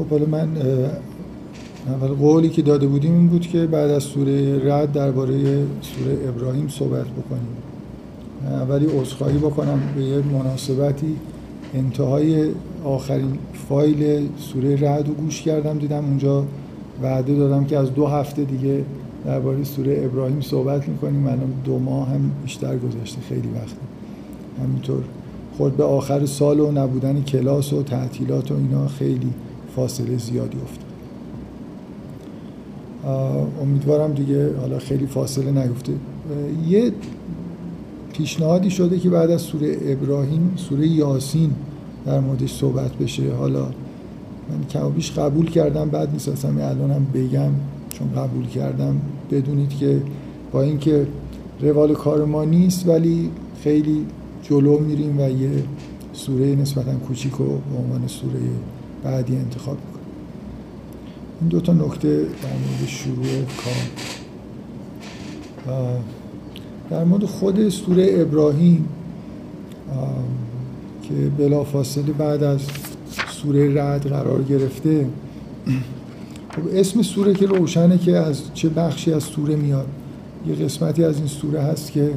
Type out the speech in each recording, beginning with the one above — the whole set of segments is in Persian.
خب حالا من اول قولی که داده بودیم این بود که بعد از سوره رد درباره سوره ابراهیم صحبت بکنیم. اولی عذرخواهی بکنم به یه مناسبتی. انتهای آخرین فایل سوره رد رو گوش کردم دیدم اونجا وعده دادم که از دو هفته دیگه درباره سوره ابراهیم صحبت می‌کنیم. الان دو ماه هم بیشتر گذشته خیلی وقت. همینطور. خود به آخر سال و نبودن کلاس و تعطیلات و اینا خیلی فاصله زیادی افتاد. امیدوارم دیگه حالا خیلی فاصله نگفته یه پیشنهادی شده که بعد از سوره ابراهیم سوره یاسین در موردش صحبت بشه. حالا من کمابیش قبول کردم بعد نیست اصلا الان هم بگم چون قبول کردم. بدونید که با اینکه روال کار ما نیست ولی خیلی جلو میریم و یه سوره نسبتا کوچیک رو به عنوان سوره بعدی انتخاب می‌کنیم این دو تا نکته در مورد شروع کار. در مورد خود سوره ابراهیم که بلافاصله بعد از سوره رد قرار گرفته. خب اسم سوره که روشنه که از چه بخشی از سوره میاد. یه قسمتی از این سوره هست که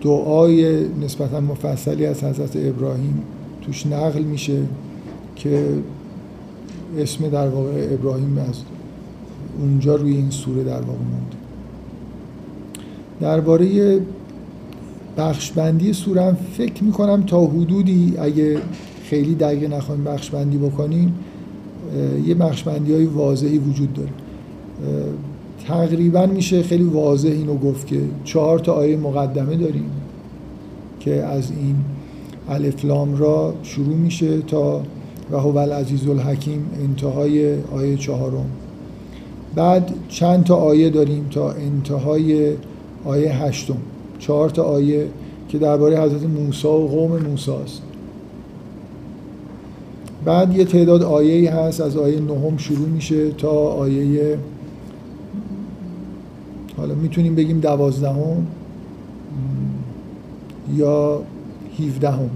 دعای نسبتا مفصلی از حضرت ابراهیم توش نقل میشه که اسم در واقع ابراهیم از اونجا روی این سوره در واقع مونده. درباره بخش بندی سوره هم فکر می‌کنم تا حدودی اگه خیلی دقیق نخواهیم بخش بندی بکنیم یه بخش بندی های واضحی وجود داره. تقریبا میشه خیلی واضح اینو گفت که چهار تا آیه مقدمه داریم که از این الفلام را شروع میشه تا و هو العزیز الحکیم انتهای آیه چهارم. بعد چند تا آیه داریم تا انتهای آیه هشتم. چهار تا آیه که درباره حضرت موسی و قوم موسی است. بعد یه تعداد آیه هست از آیه نهم شروع میشه تا آیه حالا می‌تونیم بگیم دوازدهم یا هیفدهم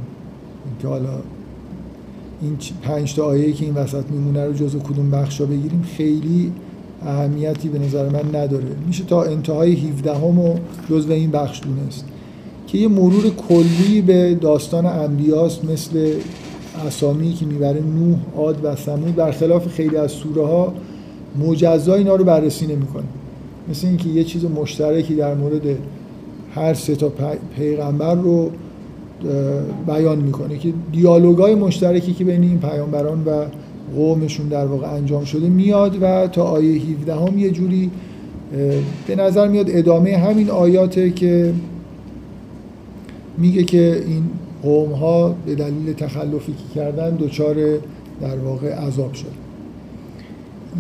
که حالا این پنج تا آیه که این وسط میمونه رو جزو کدوم بخشا بگیریم خیلی اهمیتی به نظر من نداره. میشه تا انتهای 17 هم و جزو این بخش دونست. که یه مرور کلی به داستان انبیاست مثل اسامی که می‌بره نوح، عاد و ثمود برخلاف خیلی از سوره ها مجزا اینا رو بررسی نمی‌کنه. مثل اینکه یه چیز مشترکی در مورد هر سه تا پیغمبر رو بیان می‌کنه که دیالوگای مشترکی که بین این پیامبران و قومشون در واقع انجام شده میاد و تا آیه 17 هم یه جوری به نظر میاد ادامه همین آیاته که میگه که این قوم ها به دلیل تخلفی که کردن دچار در واقع عذاب شد.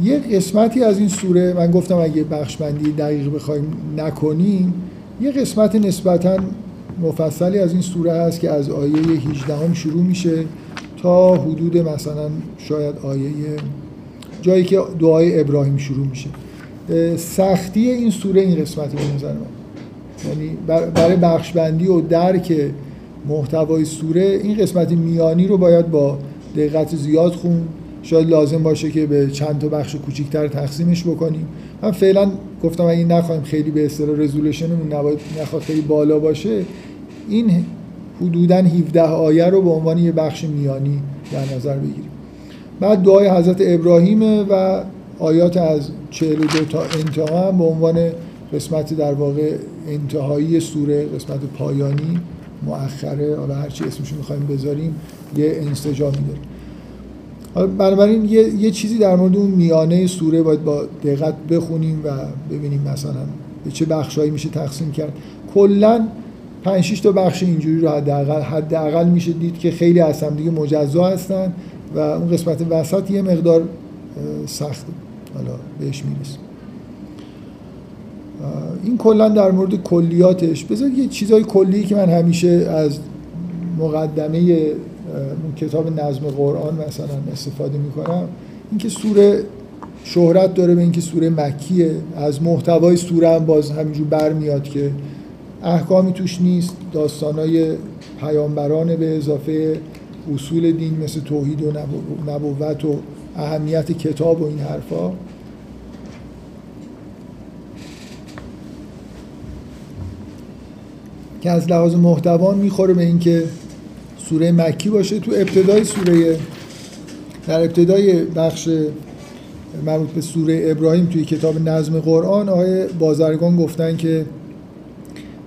یه قسمتی از این سوره من گفتم اگه بخش بندی دقیق بخوایم نکنیم یه قسمت نسبتا مفصلی از این سوره هست که از آیه 18 هم شروع میشه تا حدود مثلا شاید آیه جایی که دعای ابراهیم شروع میشه. سختی این سوره این قسمتی به نظر یعنی برای بخش بندی و درک محتوای سوره این قسمت میانی رو باید با دقت زیاد خون. شاید لازم باشه که به چند تا بخش کوچیکتر تقسیمش بکنیم. من فعلا گفتم اگه نخوایم خیلی به اصطلاح رزولوشنمون نخواد خیلی بالا باشه این حدودا 17 آیه رو به عنوان یه بخش میانی در نظر بگیریم. بعد دعای حضرت ابراهیم و آیات از 42 تا انتها هم به عنوان قسمت در واقع انتهایی سوره قسمت پایانی مؤخره حالا هر چی اسمش می‌خوایم بذاریم یه انسجامی حالا بنابراین یه،, یه چیزی در مورد اون میانه سوره باید با دقت بخونیم و ببینیم مثلا به چه بخشهایی میشه تقسیم کرد. کلا 5 6 تا بخش اینجوری رو حداقل حداقل میشه دید که خیلی از هم دیگه مجزا هستن و اون قسمت وسط یه مقدار سخته حالا بهش می‌رسیم. این کلا در مورد کلیاتش. بذار یه چیزای کلی که من همیشه از مقدمه کتاب نظم قرآن مثلا استفاده می‌کنم. اینکه سوره شهرت داره به اینکه سوره مکیه. از محتوای سوره هم باز همینجور برمیاد که احکامی توش نیست. داستانای پیامبران به اضافه اصول دین مثل توحید و نبوت و اهمیت کتاب و این حرفا. که از لحاظ محتوان می‌خوره به اینکه سوره مکی باشه تو ابتدای سوره در ابتدای بخش مربوط به سوره ابراهیم توی کتاب نظم قرآن آیه بازرگان گفتن که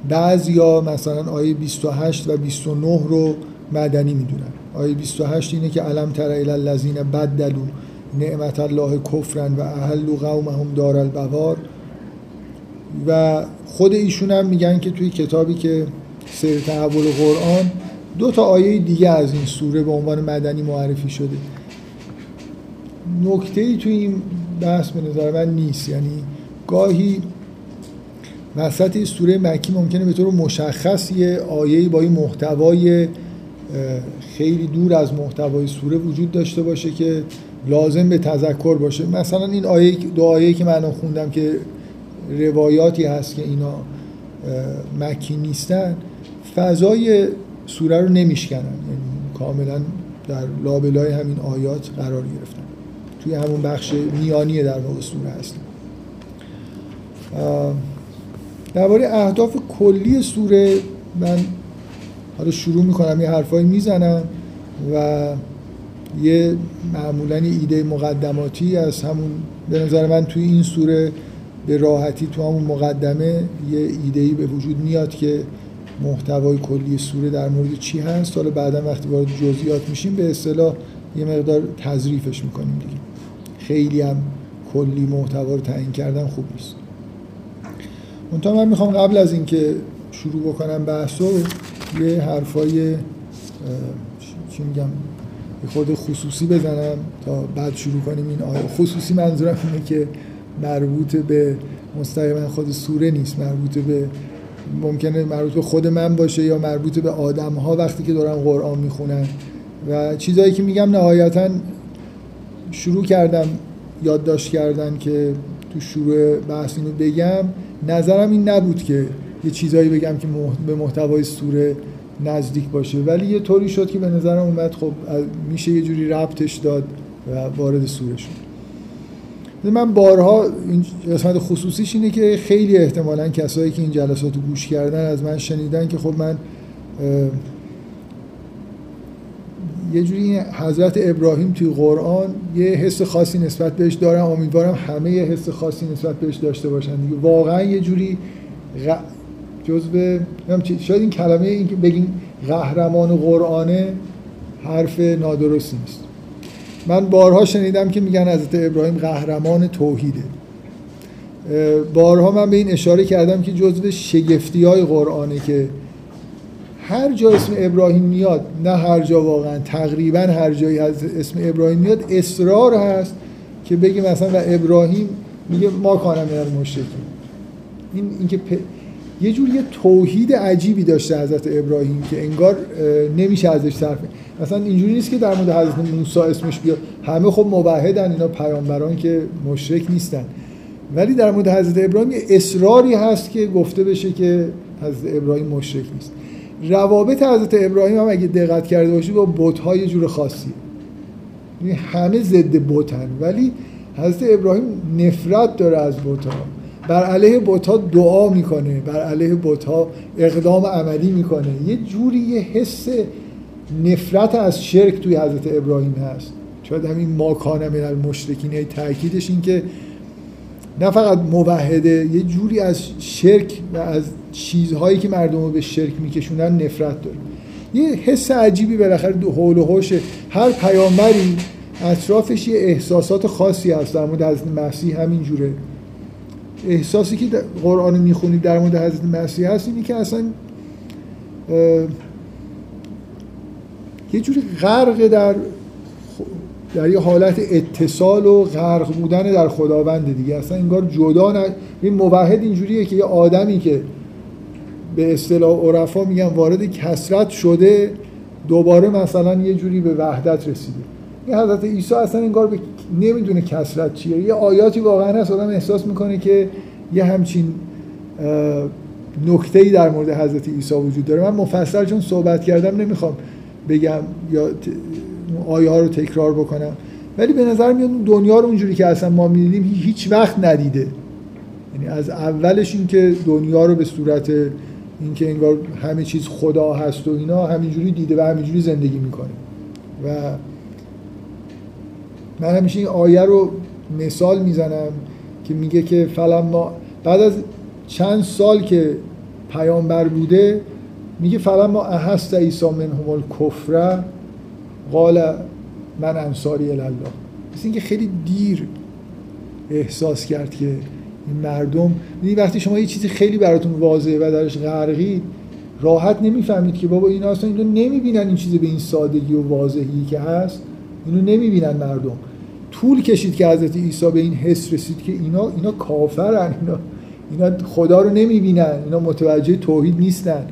بعضیا مثلا آیه 28 و 29 رو مدنی می‌دونن. آیه 28 اینه که علم تر الی الذین بدلوا نعمت الله کفرن و اهل قومهم دار البوار. و خود ایشون هم میگن که توی کتابی که سیر تحول قرآن دو تا آیه دیگه از این سوره به عنوان مدنی معرفی شده. نکته ای توی این بحث به نظر من نیست. یعنی گاهی وسط سوره مکی ممکنه به طور مشخص یه آیه با این محتوای خیلی دور از محتوای سوره وجود داشته باشه که لازم به تذکر باشه. مثلا این آیه دو آیه که من خوندم که روایاتی هست که اینا مکی نیستن فضای سوره رو نمیشکنن. یعنی کاملا در لابلای همین آیات قرار گرفتن. توی همون بخش میانی در واقع سوره هستن درباره اهداف کلی سوره من حالا شروع می‌کنم یه حرفایی می‌زنم و یه معمولا ایده مقدماتی از همون به نظر من توی این سوره به راحتی تو همون مقدمه یه ایده به وجود میاد که محتوای کلی سوره در مورد چی هست؟ حالا بعدا وقتی وارد جزئیات میشیم به اصطلاح یه مقدار تظریفش می‌کنیم دیگه. خیلی هم کلی محتوا رو تعیین کردن خوب نیست. منتها من می‌خوام قبل از اینکه شروع بکنم بحث رو یه حرفای چی میگم یه خود خصوصی بزنم تا بعد شروع کنیم این آیه. خصوصی منظورم اینه که مربوط به مستقیما خود سوره نیست مربوط به ممکنه مربوط به خود من باشه یا مربوط به آدم ها وقتی که دارن قرآن می‌خونن. و چیزایی که میگم نهایتا شروع کردم یادداشت کردن که تو شروع بحث اینو بگم نظرم این نبود که یه چیزایی بگم که به محتوای سوره نزدیک باشه. ولی یه طوری شد که به نظرم اومد خب میشه یه جوری ربطش داد و وارد سوره شد. من بارها این قسمت خصوصیش اینه که خیلی احتمالا کسایی که این جلسات رو گوش کردن از من شنیدن که خب من یه جوری حضرت ابراهیم توی قرآن یه حس خاصی نسبت بهش دارم. امیدوارم همه یه حس خاصی نسبت بهش داشته باشن دیگه. واقعا یه جوری غ... جزء شاید این کلمه این که بگیم قهرمان قرآنه حرف نادرستی نیست. من بارها شنیدم که میگن حضرت ابراهیم قهرمان توحیده بارها من به این اشاره کردم که جزء شگفتی های قرآنه که هر جا اسم ابراهیم میاد نه هر جا واقعا تقریبا هر جایی از اسم ابراهیم میاد اصرار هست که بگیم مثلا و ابراهیم میگه ما کانم من مشرکیم این اینکه. یه جور یه توحید عجیبی داشته حضرت ابراهیم که انگار نمیشه ازش صرف مثلا اینجوری نیست که در مورد حضرت موسی اسمش بیاد. همه خب موحدن اینا پیامبران که مشرک نیستن. ولی در مورد حضرت ابراهیم یه اصراری هست که گفته بشه که حضرت ابراهیم مشرک نیست. روابط حضرت ابراهیم هم اگه دقت کرده باشید با بت یه جور خاصی یعنی همه ضد بتن ولی حضرت ابراهیم نفرت داره از بت بر علیه بت دعا می‌کنه بر علیه بت اقدام عملی می‌کنه. یه جوری یه حس نفرت از شرک توی حضرت ابراهیم هست. شاید همین ما کان من المشرکین تاکیدش این که نه فقط موحده یه جوری از شرک و از چیزهایی که مردم رو به شرک میکشونن نفرت داره. یه حس عجیبی بالاخره دو حول و حوشه هر پیامبری اطرافش یه احساسات خاصی هست. در مورد حضرت مسیح همین جوره احساسی که قرآن می‌خونید در مورد حضرت مسیح هست اینی که اصلا یه جوری غرق در در یه حالت اتصال و غرق بودن در خداوند دیگه. اصلا انگار جدا نه این موحد اینجوریه که یه آدمی که به اصطلاح عرفا میگن وارد کسرت شده دوباره مثلا یه جوری به وحدت رسیده. این حضرت عیسی اصلا انگار به... نمی‌دونه کسرت چیه. یه آیاتی واقعا هست آدم احساس می‌کنه که یه همچین نکته ای در مورد حضرت عیسی وجود داره. من مفصل چون صحبت کردم نمی‌خوام بگم یا آیه ها رو تکرار بکنم. ولی به نظر میاد دنیا رو اونجوری که اصلا ما می‌دیدیم هیچ وقت ندیده. یعنی از اولش این که دنیا رو به صورت اینکه انگار همه چیز خدا هست و اینا همینجوری دیده و همینجوری زندگی می‌کنه. و من همیشه این آیه رو مثال می‌زنم که میگه که فلان ما بعد از چند سال که پیامبر بوده میگه فلان ما احست عیسی منهم الکفر قال من انصاری الله مثل اینکه خیلی دیر احساس کرد که این مردم یعنی وقتی شما یه چیزی خیلی براتون واضحه و درش غرقید راحت نمی‌فهمید که بابا اینا اصلا اینو نمی‌بینن این چیزی به این سادگی و واضحی که هست. اینو نمی‌بینن مردم. طول کشید که حضرت عیسی به این حس رسید که اینا اینا کافرن اینا اینا خدا رو نمی‌بینن اینا متوجه توحید نیستن.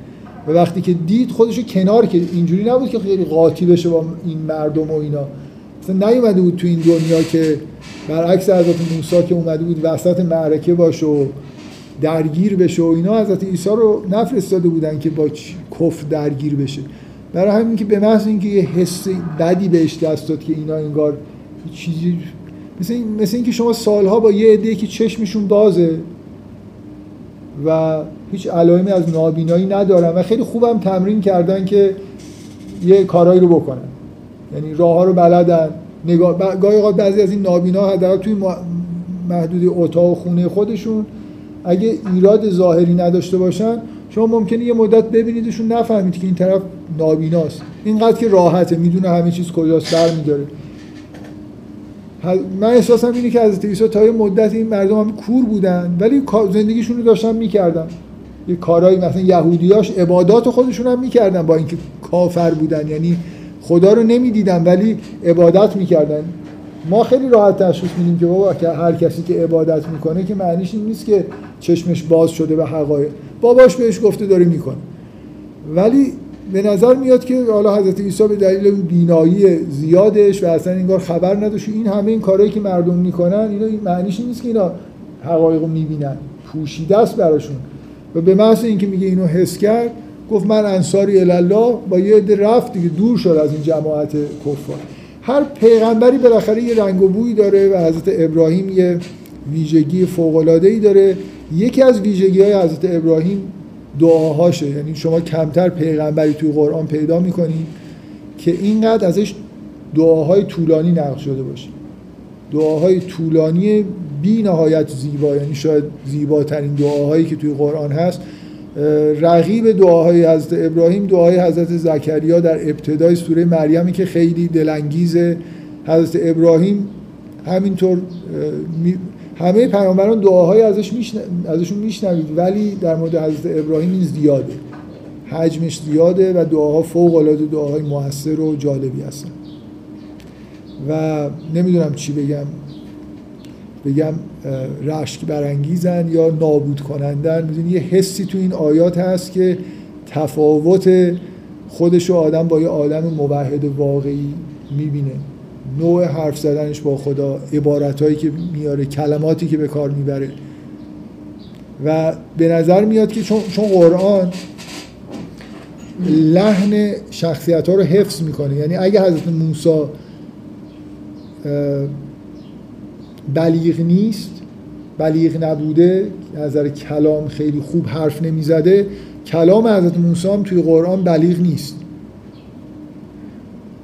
و وقتی که دید خودشو کنار که اینجوری نبود که خیلی قاطی بشه با این مردم و اینا. اصلا نیومده بود تو این دنیا که برعکس حضرت موسی که اومده بود وسط معرکه باشه و درگیر بشه و اینا حضرت عیسی رو نفرستاده بودن که با کف درگیر بشه. برای همین که به محض اینکه یه حس بدی بهش دست داد که اینا انگار چیزی مثل, این... مثل اینکه شما سالها با یه عده که چشمشون بازه و هیچ علائمی از نابینایی ندارن و خیلی خوبم تمرین کردن که یه کارایی رو بکنن. یعنی راه ها رو بلدن. نگاه گاهی اوقات بعضی از این نابینا حداقل توی محدود اتاق و خونه خودشون اگه ایراد ظاهری نداشته باشن شما ممکنه یه مدت ببینیدشون نفهمید که این طرف نابیناست. اینقدر که راحته می‌دونه همه چیز کجاست برمیداره. من احساسم اینه که از عیسی تا یه مدت این مردم هم کور بودن ولی زندگیشون رو داشتن می‌کردن. یه کارهایی مثلا یهودیاش عبادات خودشون هم می‌کردن با اینکه کافر بودن یعنی خدا رو نمی‌دیدن ولی عبادت می‌کردن. ما خیلی راحت تشخیص میدیم که بابا هر کسی که عبادت می‌کنه که معنیش این نیست که چشمش باز شده به حقایق باباش بهش گفته داره می‌کنه. ولی به نظر میاد که حالا حضرت عیسی به دلیل بینایی زیادش و اصلا انگار خبر نداشت. این همه این کارهایی که مردم می‌کنن اینا معنیش نیست که اینا حقایق رو می‌بینن. پوشیده است براشون. و به محض اینکه میگه اینو حس کرد گفت من انصاری الله با یه عده رفت دیگه دور شد از این جماعت کفار. هر پیغمبری بالاخره یه رنگ و بویی داره و حضرت ابراهیم یه ویژگی فوق ای داره. یکی از ویژگی های حضرت ابراهیم دعاهاشه. یعنی شما کمتر پیغمبری توی قرآن پیدا می‌کنید که اینقدر ازش دعاهای طولانی نقل شده باشه دعاهای طولانی بی نهایت زیبا یعنی شاید زیباترین دعاهایی که توی قرآن هست رقیب دعاهای حضرت ابراهیم دعای حضرت زکریا در ابتدای سوره مریمی که خیلی دلانگیزه. حضرت ابراهیم همینطور همه پیامبران دعاهای ازش میشن... ازشون میشنوید ولی در مورد حضرت ابراهیم این زیاده. حجمش زیاده و دعاها فوق العاده دعاهای موثر و جالبی هستن. و نمی‌دونم چی بگم. بگم رشک برانگیزن یا نابود کنندن. می‌دونی یه حسی تو این آیات هست که تفاوت خودش و آدم با یه آدم موحد واقعی می‌بینه. نوع حرف زدنش با خدا عبارتهایی که میاره کلماتی که به کار می‌بره. و به نظر میاد که چون, چون قرآن لحن شخصیت ها رو حفظ می‌کنه. یعنی اگه حضرت موسی بلیغ نیست بلیغ نبوده نظر کلام خیلی خوب حرف نمی‌زده کلام حضرت موسی هم توی قرآن بلیغ نیست.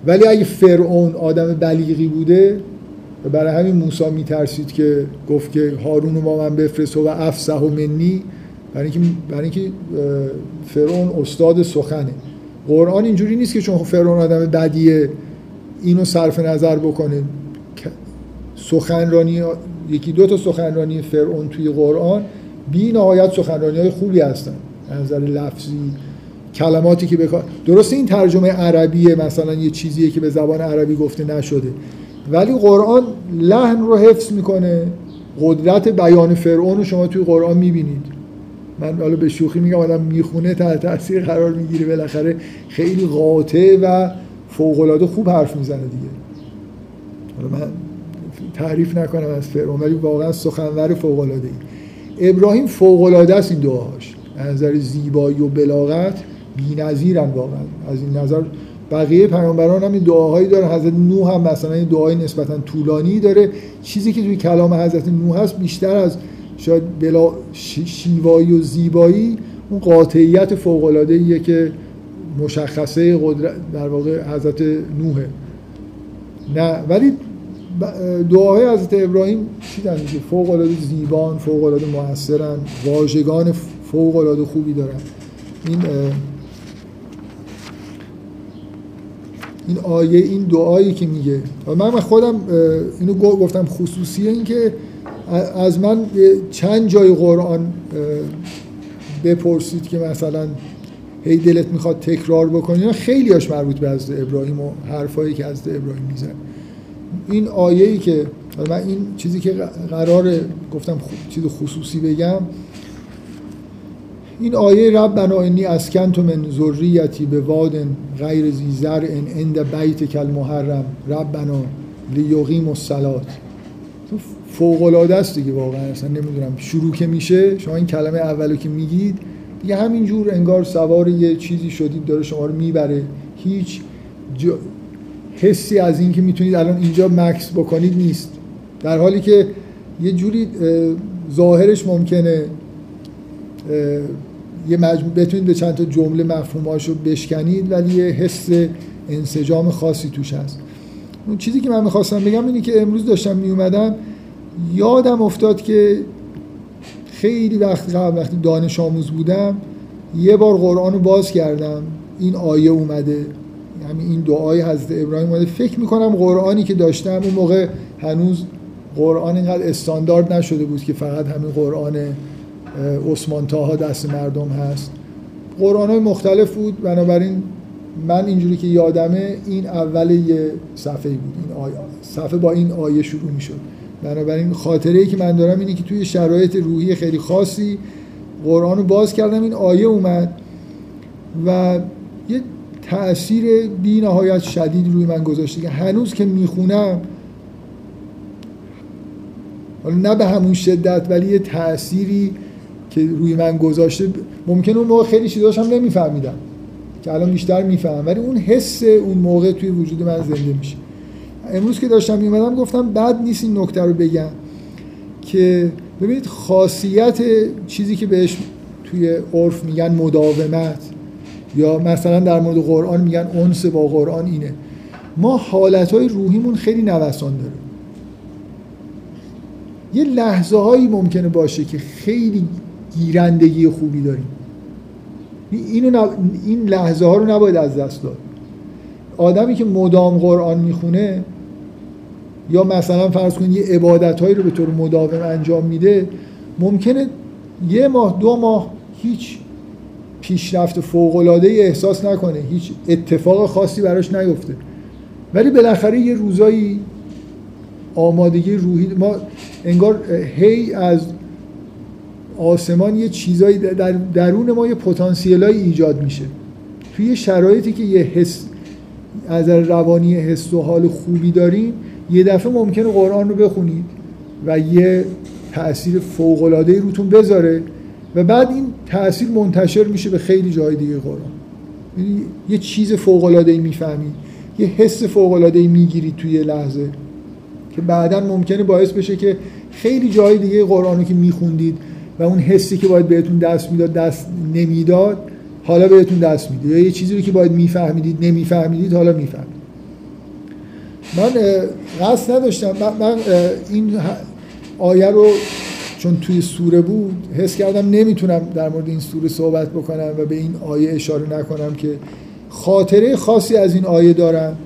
ولی اگه فرعون آدم بلیغی بوده و برای همین موسی میترسید که گفت که هارون رو با من بفرست و افسح و منی. برای اینکه برای اینکه فرعون استاد سخنه. قرآن اینجوری نیست که چون فرعون آدم بدیه اینو صرف نظر بکنه. سخنرانی یکی دو تا سخنرانی فرعون توی قرآن بی نهایت سخنرانی های خوبی هستن. نظر لفظی کلماتی که بکار درسته این ترجمه عربیه مثلا یه چیزیه که به زبان عربی گفته نشده. ولی قرآن لحن رو حفظ می‌کنه. قدرت بیان فرعون رو شما توی قرآن می‌بینید. من حالا به شوخی میگم آدم می‌خونه تحت تاثیر قرار می‌گیره. بالاخره خیلی قاطع و فوق خوب حرف می‌زنه دیگه. حالا من تعریف نکنم از فرعون ولی واقعا سخنور فوق العاده ای ابراهیم فوق العاده است این دعاهاش. از نظر زیبایی و بلاغت. بی‌نظیرن واقعا. از این نظر بقیه پیامبران هم دعاهایی داره حضرت نوح هم مثلا این دعای نسبتا طولانی داره. چیزی که توی کلام حضرت نوح هست بیشتر از شاید بلا شیوایی و زیبایی اون قاطعیت فوق العاده که مشخصه قدرت در واقع حضرت نوحه نه ولی دعاهای حضرت ابراهیم چی دیگه فوق زیبان فوق العاده موثرن واژگان خوبی دارن. این این آیه این دعایی که میگه. و من خودم اینو گفتم خصوصیه این که از من چند جای قرآن بپرسید که مثلا هی دلت می‌خواد تکرار بکنی خیلی هاش مربوط به حضرت ابراهیم و حرفایی که حضرت ابراهیم میزن این آیه ای که من این چیزی که قرار گفتم چیز خصوصی بگم این آیه ربنا انی اسکنت من ذریتی به واد غیر زی زرع عند بیت کل محرم ربنا لیقیم الصلات. فوق العاده است دیگه واقعا. اصلا نمی‌دونم شروع که میشه. شما این کلمه اولو که میگید دیگه همینجور انگار سوار یه چیزی شدید داره شما رو می‌بره. هیچ حسی از این که می‌تونید الان اینجا مکس بکنید نیست. در حالی که یه جوری ظاهرش ممکنه یه مجموع بتونید به چند تا جمله مفهوماشو بشکنید ولی یه حس انسجام خاصی توش هست. اون چیزی که من می‌خواستم بگم اینه که امروز داشتم میومدم یادم افتاد که خیلی وقت قبل وقتی دانش آموز بودم یه بار قرآن رو باز کردم. این آیه اومده همین این دعای حضرت ابراهیم اومده. فکر می‌کنم قرآنی که داشتم اون موقع هنوز قرآن اینقدر استاندارد نشده بود که فقط همین قرآن عثمان تاها دست مردم هست. قرآن های مختلف بود. بنابراین من اینجوری که یادمه این اول یه صفحه بود. این آیه صفحه با این آیه شروع می‌شد. بنابراین خاطره ای که من دارم اینه که توی شرایط روحی خیلی خاصی قرآن رو باز کردم این آیه اومد و یه تأثیر بی نهایت شدید روی من گذاشته که هنوز که می‌خونم حالا نه به همون شدت ولی یه تأثیری که روی من گذاشته ممکن اون موقع خیلی چیزاش هم نمیفهمیدم که الان بیشتر می‌فهمم. ولی اون حس اون موقع توی وجود من زنده میشه. امروز که داشتم میمدم گفتم بد نیست این نکته رو بگم که ببینید خاصیت چیزی که بهش توی عرف میگن مداومت یا مثلا در مورد قرآن میگن انس با قرآن اینه. ما حالتهای روحیمون خیلی نوسان داره. یه لحظه هایی ممکنه باشه که خیلی گیرندگی خوبی داریم. اینو این لحظه ها رو نباید از دست داد. آدمی که مدام قرآن می‌خونه یا مثلا فرض کنید یه عبادت هایی رو به طور مداوم انجام میده ممکنه یه ماه دو ماه هیچ پیشرفت فوق العاده احساس نکنه هیچ اتفاق خاصی براش نیفته. ولی بالاخره یه روزایی آمادگی روحی ما انگار هی از آسمان یه چیزایی در درون ما یه پتانسیلای ایجاد میشه. توی شرایطی که یه حس از روانی حس و حال خوبی داریم یه دفعه ممکنه قرآن رو بخونید و یه تأثیر فوق‌العاده‌ای روتون بذاره و بعد این تاثیر منتشر میشه به خیلی جای دیگه قرآن. یعنی یه چیز فوق‌العاده‌ای می‌فهمید یه حس فوق‌العاده‌ای می‌گیرید توی لحظه که بعدا ممکنه باعث بشه که خیلی جای دیگه قرآن رو که میخوندید و اون حسی که باید بهتون دست می‌داد دست نمی‌داد حالا بهتون دست میده. یا یه چیزی رو که باید میفهمیدید نمیفهمیدید حالا می‌فهمید. من قصد نداشتم. من این آیه رو چون توی سوره بود حس کردم نمی‌تونم در مورد این سوره صحبت بکنم و به این آیه اشاره نکنم که خاطره خاصی از این آیه دارم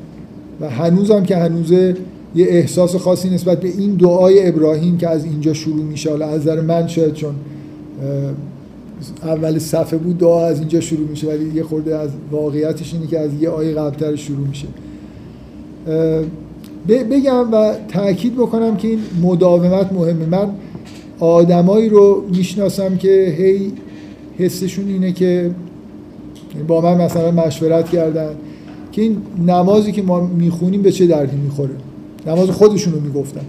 و هنوزم که هنوزه یه احساس خاصی نسبت به این دعای ابراهیم که از اینجا شروع میشه. حالا از نظر من شاید چون اول صفحه بود دعا از اینجا شروع میشه ولی یه خورده از واقعیتش اینه که از یه آیه قبلتر شروع میشه. بگم و تاکید بکنم که این مداومت مهمه. من آدمایی رو می‌شناسم که هی حسشون اینه که با من مثلا مشورت کردن که این نمازی که ما می‌خونیم به چه دردی می‌خوره. نماز خودشون رو می‌گفتن.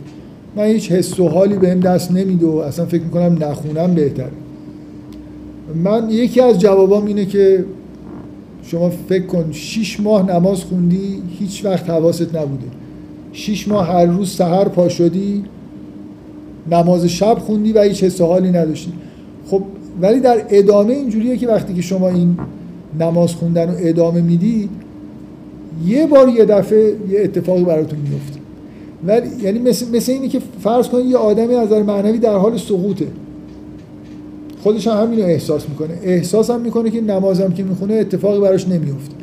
من هیچ حس و حالی بهم دست نمیده و اصلا فکر می‌کنم نخونم بهتر من یکی از جوابام اینه که شما فکر کن شیش ماه نماز خوندی هیچ وقت حواست نبوده. شیش ماه هر روز سهر پا شدی نماز شب خوندی و هیچ حس حالی نداشتی. خب ولی در ادامه اینجوریه که وقتی که شما این نماز خوندن رو ادامه میدی یه بار یه دفعه یه اتفاقی براتون میفته ولی یعنی مثل, مثل اینی که فرض کنید یه آدمی از نظر معنوی در حال سقوطه. خودش هم همینو احساس می‌کنه. احساس هم می‌کنه که نمازم که می‌خونه اتفاقی براش نمیفته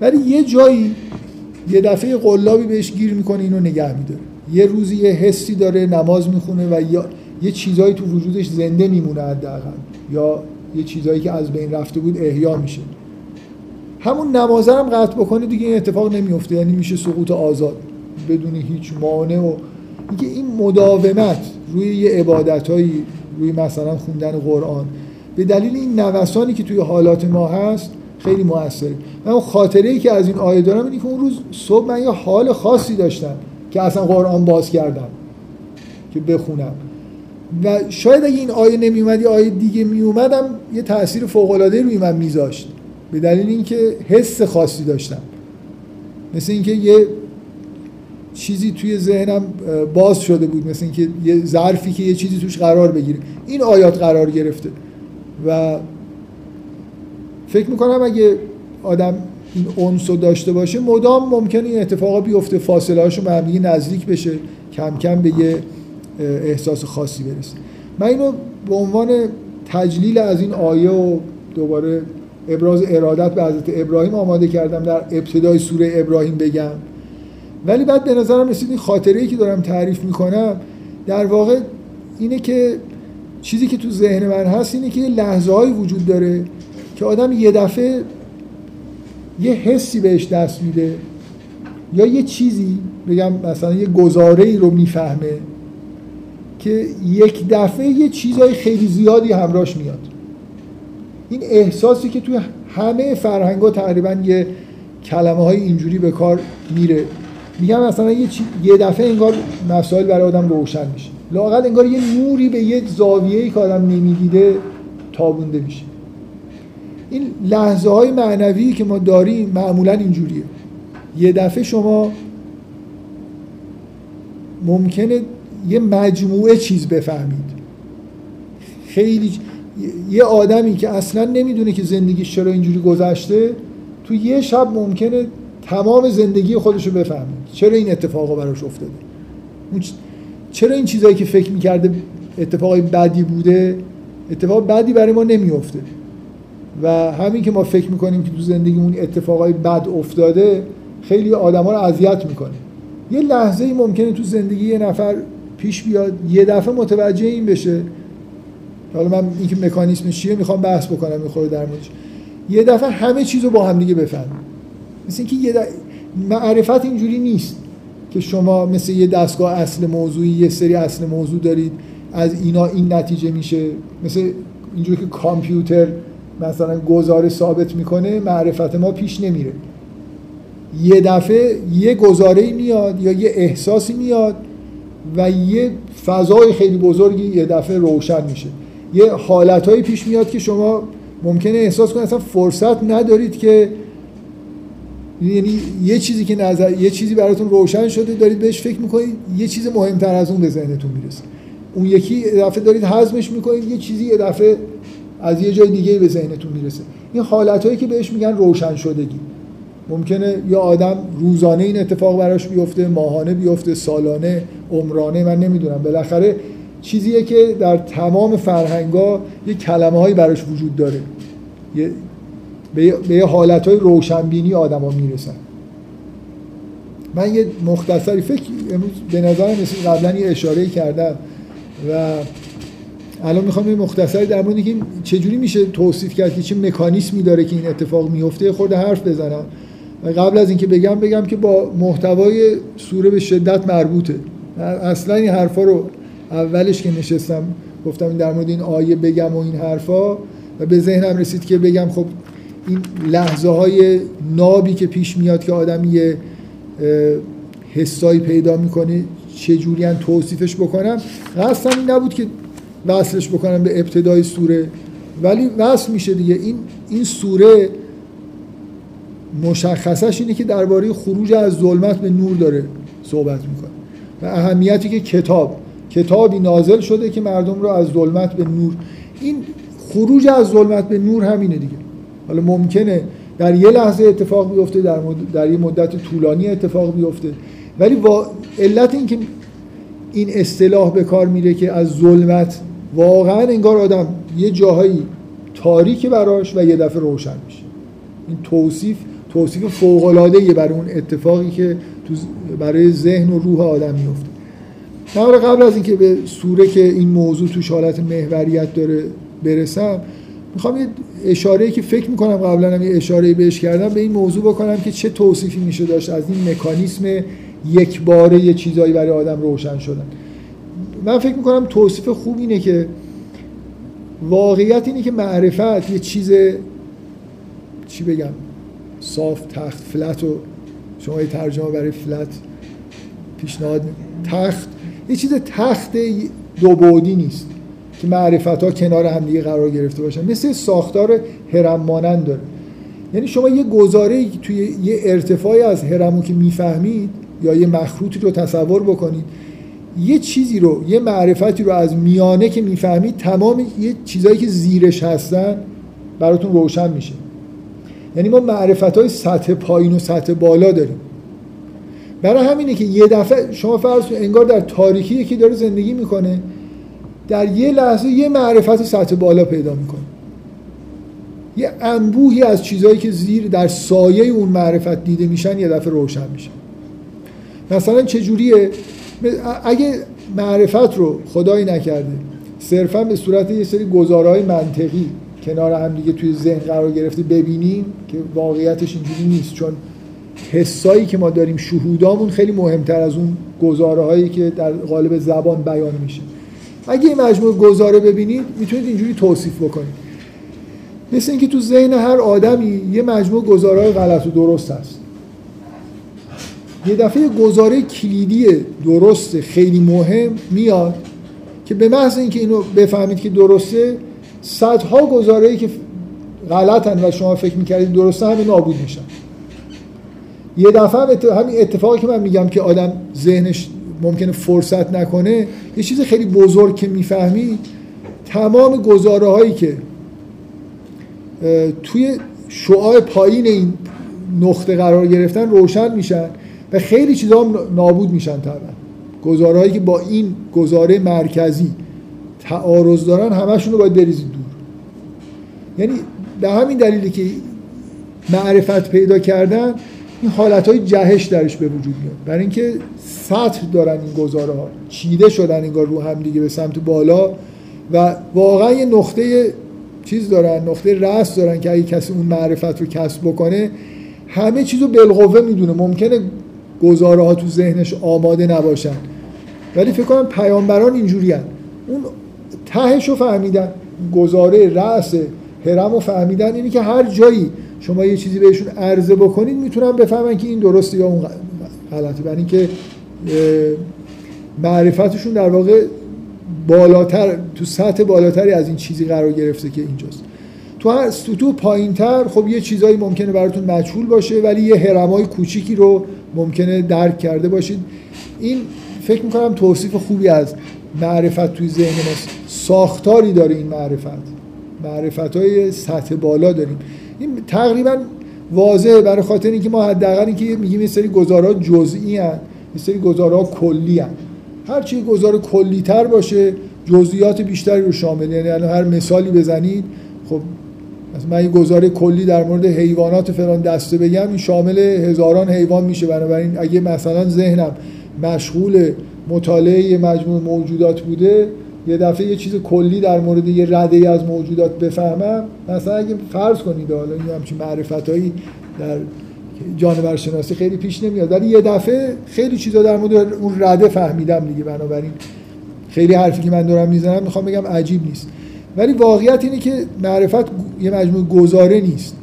ولی یه جایی یه دفعه قلابی بهش گیر می‌کنه اینو نگه میداره. یه روزی یه حسی داره نماز می‌خونه و یا یه چیزایی تو وجودش زنده میمونه حداقل. یا یه چیزایی که از بین رفته بود احیا میشه. همون نمازه هم قطع بکنه دیگه این اتفاق نمیفته یعنی میشه سقوط آزاد. بدون هیچ مانع و اینکه این مداومت روی یه عبادتهایی روی مثلا خوندن قرآن. به دلیل این نوسانی که توی حالات ما هست خیلی موثره. من اون خاطره ای که از این آیه دارم اینه که اون روز صبح من یه حال خاصی داشتم که اصلا قرآن باز کردم که بخونم. و شاید اگه این آیه نمی اومد آیه دیگه می اومدم یه تاثیر فوق العاده روی من میذاشت. به دلیل اینکه حس خاصی داشتم. مثل اینکه یه چیزی توی ذهنم باز شده بود مثل اینکه یه ظرفی که یه چیزی توش قرار بگیره. این آیات قرار گرفته. و فکر می‌کنم اگه آدم این اونس داشته باشه مدام ممکنه این اتفاقا بیفته فاصله هاشون به هم نزدیک بشه کم کم به یه احساس خاصی برسه. من اینو به عنوان تجلیل از این آیه و دوباره ابراز ارادت به حضرت ابراهیم آماده کردم در ابتدای سوره ابراهیم بگم. ولی بعد به نظرم رسید این خاطره ای که دارم تعریف می‌کنم در واقع اینه که چیزی که تو ذهن من هست اینه که یه لحظه های وجود داره که آدم یه دفعه یه حسی بهش دست میده یا یه چیزی بگم مثلا یه گزاره ای رو می‌فهمه که یک دفعه یه چیزای خیلی زیادی همراش میاد. این احساسی که توی همه فرهنگ ها تقریبا یه کلمه های اینجوری به کار میره. میگم مثلا یه, یه دفعه انگار مسائل برای آدم روشن میشه. لاقل انگار یه نوری به یه زاویه‌ای که آدم نمی‌دیده تابونده میشه. این لحظه های معنوی که ما داریم معمولا اینجوریه. یه دفعه شما ممکنه یه مجموعه چیز بفهمید. خیلی یه آدمی که اصلا نمی‌دونه که زندگیش چرا اینجوری گذشته تو یه شب ممکنه تمام زندگی خودش رو بفهمه. چرا این اتفاقا براش افتاده؟ چرا این چیزایی که فکر می‌کرده اتفاقای بدی بوده اتفاق بدی برای ما نمیفته و همین که ما فکر می‌کنیم که تو زندگیمون اتفاقای بد افتاده خیلی آدما رو اذیت می‌کنه. یه لحظه ممکنه تو زندگی یه نفر پیش بیاد یه دفعه متوجه این بشه. حالا من اینکه مکانیسم چیه می‌خوام بحث بکنم می‌خوره در موردش. یه دفعه همه چیز رو با هم دیگه بفهمیم. مثل اینکه یه معرفت اینجوری نیست که شما مثل یه دستگاه اصل موضوعی یه سری اصل موضوع دارید از اینا این نتیجه میشه. مثل اینجوری که کامپیوتر مثلا گزاره ثابت می‌کنه معرفت ما پیش نمیره. یه دفعه یه گزاره میاد یا یه احساسی میاد و یه فضای خیلی بزرگی یه دفعه روشن میشه. یه حالتهایی پیش میاد که شما ممکنه احساس کنید اصلا فرصت ندارید که یعنی یه چیزی که نظر یه چیزی براتون روشن شده دارید بهش فکر می‌کنید یه چیز مهمتر از اون به ذهنتون می‌رسه. اون یکی دفعه دارید هضمش می‌کنید یه چیزی یه دفعه از یه جای دیگه به ذهنتون می‌رسه. این حالتهایی که بهش میگن روشن شدگی. ممکنه یا آدم روزانه این اتفاق براش بیفته ماهانه بیفته سالانه عمرانه من نمی‌دونم. بالاخره چیزیه که در تمام فرهنگا یه کلمه هایی براش وجود داره. یه به یه حالت های روشنبینی آدما می‌رسن. من یه مختصری فکر امروز به نظرم مثل قبلا یه اشاره کردم و الان می‌خوام یه مختصری در مورد که چجوری میشه توصیف کرد که چه مکانیسمی داره که این اتفاق میفته خورده حرف بزنم. و قبل از اینکه بگم بگم که با محتوای سوره به شدت مربوطه. اصلا این حرفا رو اولش که نشستم گفتم در مورد این آیه بگم و این حرفا. و به ذهنم رسید که بگم خب این لحظه های نابی که پیش میاد که آدم یه حسایی پیدا می‌کنه چجوری توصیفش بکنم؟ قصدم این نبود که وصلش بکنم به ابتدای سوره. ولی وصل میشه دیگه. این این سوره مشخصش اینه که درباره خروج از ظلمت به نور داره صحبت می‌کنه. و اهمیتی که کتاب کتابی نازل شده که مردم رو از ظلمت به نور. این خروج از ظلمت به نور همینه دیگه. حالا ممکنه در یه لحظه اتفاق بیفته در, در یه مدت طولانی اتفاق بیفته. ولی وا... علت این که این اصطلاح به کار میره که از ظلمت واقعا انگار آدم یه جاهایی تاریک براش و یه دفعه روشن میشه. این توصیف توصیف فوق العاده برای اون اتفاقی که تو برای ذهن و روح آدم میفته. من قبل از اینکه به سوره که این موضوع توش حالت محوریت داره برسم می‌خوام یه اشاره که فکر می‌کنم قبلا هم یه اشاره بهش کردم به این موضوع بکنم که چه توصیفی میشه داشت از این مکانیسم یک باره یه چیزایی برای آدم روشن شدن. من فکر می‌کنم توصیف خوب اینه که واقعیت اینه که معرفت یه چیز چی بگم صاف تخت فلت و شما یه ترجمه برای فلت پیشنهاد تخت یه چیز تخت دو بودی نیست. که معرفت ها کنار هم دیگه قرار گرفته باشن. مثل ساختار هرم مانند داره. یعنی شما یه گزاره توی یه ارتفاعی از هرمو که می‌فهمید یا یه مخروطی رو تصور بکنید یه چیزی رو یه معرفتی رو از میانه که می‌فهمید تمام یه چیزایی که زیرش هستن براتون روشن میشه. یعنی ما معرفت های سطح پایین و سطح بالا داریم. برای همینه که یه دفعه شما فرض انگار در تاریکی یکی داره زندگی می‌کنه. در یه لحظه یه معرفت سطح بالا پیدا می‌کنه. یه انبوهی از چیزهایی که زیر در سایه اون معرفت دیده میشن یه دفعه روشن میشن مثلا چجوریه؟ اگه معرفت رو خدایی نکرده صرفا به صورت یه سری گزارهای منطقی کنار هم دیگه توی ذهن قرار گرفته ببینیم که واقعیتش اینجوری نیست. چون حسایی که ما داریم شهودامون خیلی مهمتر از اون گزاره هایی که در قالب زبان بیان میشه. اگه این مجموعه گزاره ببینید می‌تونید اینجوری توصیف بکنید. مثل اینکه تو ذهن هر آدمی یه مجموعه گزاره غلط و درست هست. یه دفعه گزاره کلیدی درست خیلی مهم میاد که به محض اینکه اینو بفهمید که درسته صدها گزاره که غلطن و شما فکر می‌کردید درسته همه نابود میشن. یه دفعه همین اتفاقی که من میگم که آدم ذهنش ممکنه فرصت نکنه یه چیز خیلی بزرگ که می‌فهمی تمام گزاره هایی که توی شعاع پایین این نقطه قرار گرفتن روشن میشن و خیلی چیزا هم نابود میشن طبعا. گزاره هایی که با این گزاره مرکزی تعارض دارن همشون رو باید بریزید دور. یعنی به همین دلیلی که معرفت پیدا کردن این حالت های جهش درش به وجود میاد. برای اینکه سطح دارن این گزاره ها چیده شدن انگار رو هم دیگه به سمت بالا و واقعا یه نقطه چیز دارن نقطه رأس دارن که اگه کسی اون معرفت رو کسب بکنه همه چیزو بالقوه می‌دونه. ممکنه گزاره ها تو ذهنش آماده نباشن. ولی فکر کنم پیامبران اینجوری اون تهش رو فهمیدن. گزاره رأس هرم رو فهمیدن. اینی که هر جایی شما یه چیزی بهشون عرضه بکنید می‌تونن بفهمن که این درسته یا اون غلطه. برای اینکه معرفتشون در واقع بالاتر تو سطح بالاتری از این چیزی قرار گرفته که اینجاست. تو سطوح پایینتر خب یه چیزایی ممکنه براتون مجهول باشه ولی یه هرمای کوچیکی رو ممکنه درک کرده باشید. این فکر می‌کنم توصیف خوبی از معرفت توی ذهن ماست. ساختاری داره این معرفت. معرفت های سطح بالا داریم. این تقریبا واضحه برای خاطر اینکه ما حداقل اینکه میگیم یه سری گزارا جزئی ان یه سری گزارا کلی ان هر چی گزار کلی تر باشه جزئیات بیشتری رو شامل. یعنی هر مثالی بزنید خب مثلا من یه گزاره کلی در مورد حیوانات فلان دسته بگم این شامل هزاران حیوان میشه. بنابراین اگه مثلا ذهنم مشغول مطالعه مجموع موجودات بوده یه دفعه یه چیز کلی در مورد یه رده از موجودات بفهمم مثلا اگه فرض کنید حالا این همچین معرفتایی در جانور شناسی خیلی پیش نمیاد ولی یه دفعه خیلی چیزا در مورد اون رده فهمیدم دیگه بنابراین خیلی حرفی که من دارم می‌زنم می‌خوام بگم عجیب نیست. ولی واقعیت اینه که معرفت یه مجموع گزاره نیست.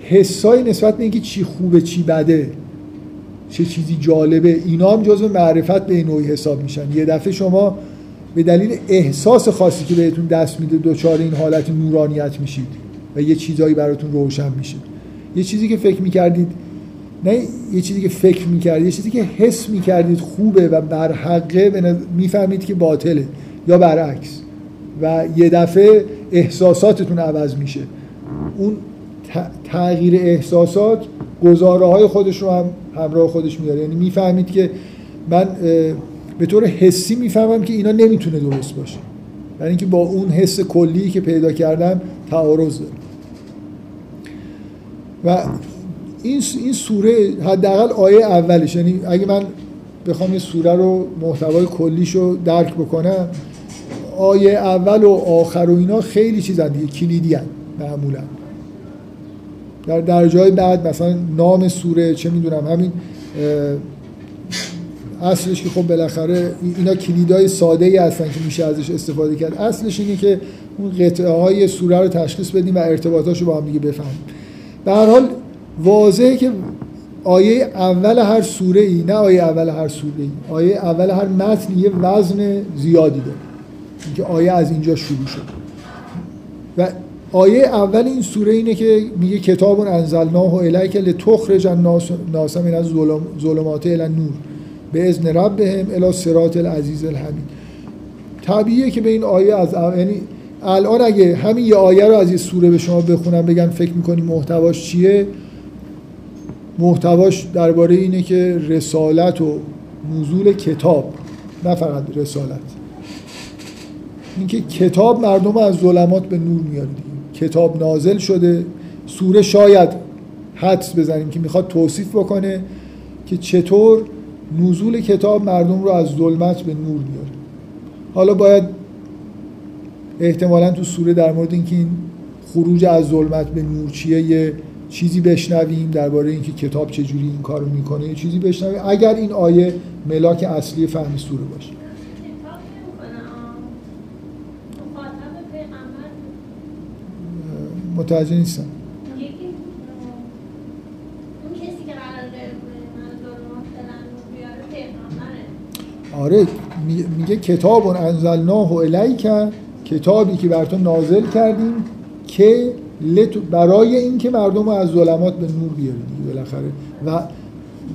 حسای نسبت به اینکه چی خوبه چی بده چه چیزی جالبه. اینا هم جزو معرفت به نوعی حساب میشن. یه دفعه شما به دلیل احساس خاصی که بهتون دست میده دوچار این حالت نورانیت میشید و یه چیزایی براتون روشن میشه. یه چیزی که فکر می‌کردید نه یه چیزی که فکر می‌کردید یه چیزی که حس می‌کردید خوبه و برحقه می‌فهمید که باطله یا برعکس. و یه دفعه احساساتتون عوض میشه. اون تغییر احساسات گزاره های خودش رو هم همراه خودش میاره یعنی می‌فهمید که من به طور حسی می‌فهمم که اینا نمی‌تونه درست باشه. برای اینکه با اون حس کلی که پیدا کردم تعارض داره. و این این سوره حداقل آیه اولش یعنی اگه من بخوام یه سوره رو محتوای کلیش رو درک بکنم آیه اول و آخر و اینا خیلی چیزن دیگه کلیدی معمولا. در درجای بعد مثلا نام سوره چه می‌دونم همین اصلش که خب بالاخره اینا کلیدای ساده ای هستن که میشه ازش استفاده کرد. اصلش اینه که اون قطعه های سوره رو تشخیص بدیم و ارتباطاشو با هم دیگه بفهمیم. به هر حال واضحه که آیه اول هر سوره ای نه آیه اول هر سوره ای آیه اول هر متن یه وزن زیادی داره. اینکه آیه از اینجا شروع شد. و آیه اول این سوره اینه که میگه کتاب انزلناه الیک لتخرج الناس من از ظلمات الی نور. به اذن ربهم الی صراط العزیز الحمید. طبیعیه که به این آیه از یعنی الان اگه همین یه آیه رو از یه سوره به شما بخونم بگن فکر می‌کنی محتواش چیه؟ محتواش درباره اینه که رسالت و نزول کتاب نه فقط رسالت. اینکه کتاب مردم از ظلمات به نور میاره کتاب نازل شده. سوره شاید حدس بزنیم که می‌خواد توصیف بکنه که چطور نزول کتاب مردم رو از ظلمت به نور میاره. حالا باید احتمالا تو سوره در مورد اینکه این خروج از ظلمت به نور چیه یه چیزی بشنویم درباره اینکه کتاب چجوری این کارو می‌کنه یه چیزی بشنویم. اگر این آیه ملاک اصلی فهم سوره باشه. متوجه نیستم. آره. میگه کتاب انزلناه الیک کتابی که بر تو نازل کردیم که برای اینکه مردم رو از ظلمات به نور بیاری دیگه بالاخره. و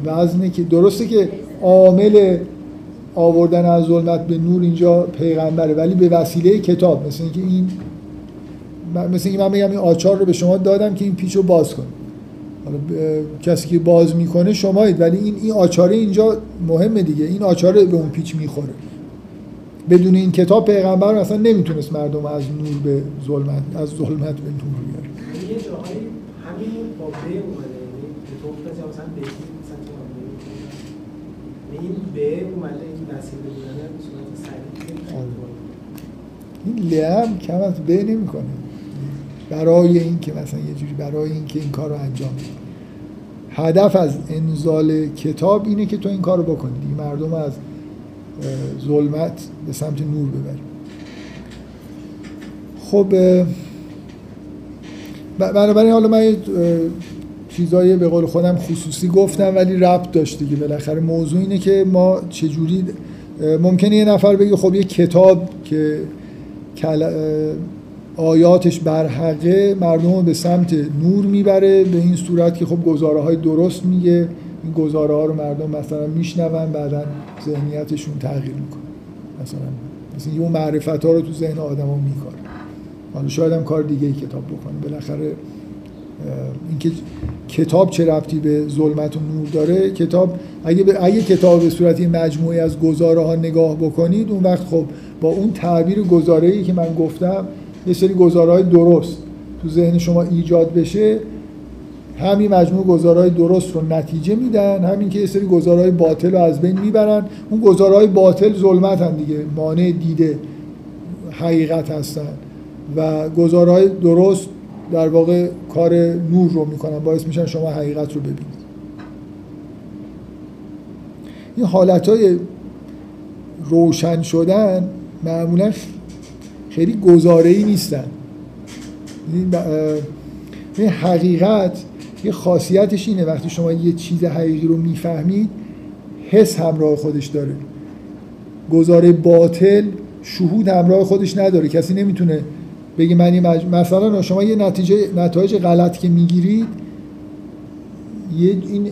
وزنه که درسته که عامل آوردن از ظلمت به نور اینجا پیغمبره ولی به وسیله کتاب مثل اینکه این مثل اینکه من بگم این آچار رو به شما دادم که این پیچ رو باز کن. حالا کسی که باز می‌کنه شمایید ولی این این آچاره اینجا مهمه دیگه. این آچاره به اون پیچ می‌خوره. بدون این کتاب پیغمبر مثلا نمی‌تونست مردم از نور به ظلمت از ظلمت به نور بیاره. یه جاهایی همین با به اومده یعنی که تو مثلا به این به اومده این مسیر بودن صورت سریع. این لعب کم از به نمی‌کنه. برای اینکه مثلا یه جوری برای اینکه این کار رو انجام بدی. هدف از انزال کتاب اینه که تو این کار رو بکنی مردم از ظلمت به سمت نور ببری خب بنابراین حالا من چیزای به قول خودم خصوصی گفتم ولی ربط داشت دیگه. بالاخره موضوع اینه که ما چجوری ممکنه یه نفر بگه خب یه کتاب که آیاتش برحقه مردم رو به سمت نور می‌بره به این صورت که خب گزاره های درست میگه. این گزاره ها رو مردم مثلا میشنون بعدا ذهنیتشون تغییر می‌کنه. مثلا مثلا یه معرفت ها رو تو ذهن آدم ها میکاره. حالا شاید هم کار دیگه ای کتاب بکنه بالاخره اینکه کتاب چه ربطی به ظلمت و نور داره کتاب اگه, اگه کتاب به صورتی مجموعی از گزاره ها نگاه بکنید اون وقت خب با اون تعبیر گزاره ای که من گفتم یه سری گزارهای درست تو ذهن شما ایجاد بشه همین مجموع گزارهای درست رو نتیجه میدن همین که یه سری گزارهای باطل رو از بین می‌برن. اون گزارهای باطل ظلمت هم دیگه مانع دیده حقیقت هستن. و گزارهای درست در واقع کار نور رو می‌کنن باعث میشن شما حقیقت رو ببینید. این حالت های روشن شدن معمولا خیلی گزاره ای نیستن. این حقیقت یه خاصیتش اینه وقتی شما یه چیز حقیقی رو می‌فهمید حس همراه خودش داره. گزاره باطل شهود همراه خودش نداره. کسی نمی‌تونه بگه من مثلا شما یه نتیجه نتایج غلط که می‌گیرید یه این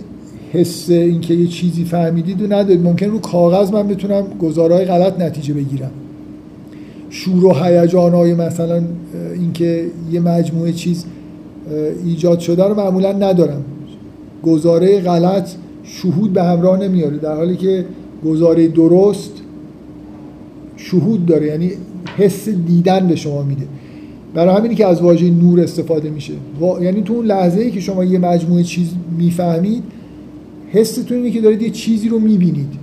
حس اینکه یه چیزی فهمیدید و ندارید. ممکن رو کاغذ من بتونم گزارهای غلط نتیجه بگیرم. شور و هیجان های مثلا اینکه یه مجموعه چیز ایجاد شده رو معمولا ندارم. گزاره غلط شهود به همراه نمیاره. در حالی که گزاره درست شهود داره یعنی حس دیدن به شما میده. برای همینی که از واژه نور استفاده میشه. یعنی تو اون لحظه ای که شما یه مجموعه چیز می‌فهمید حستون اینه که دارید یه چیزی رو می‌بینید.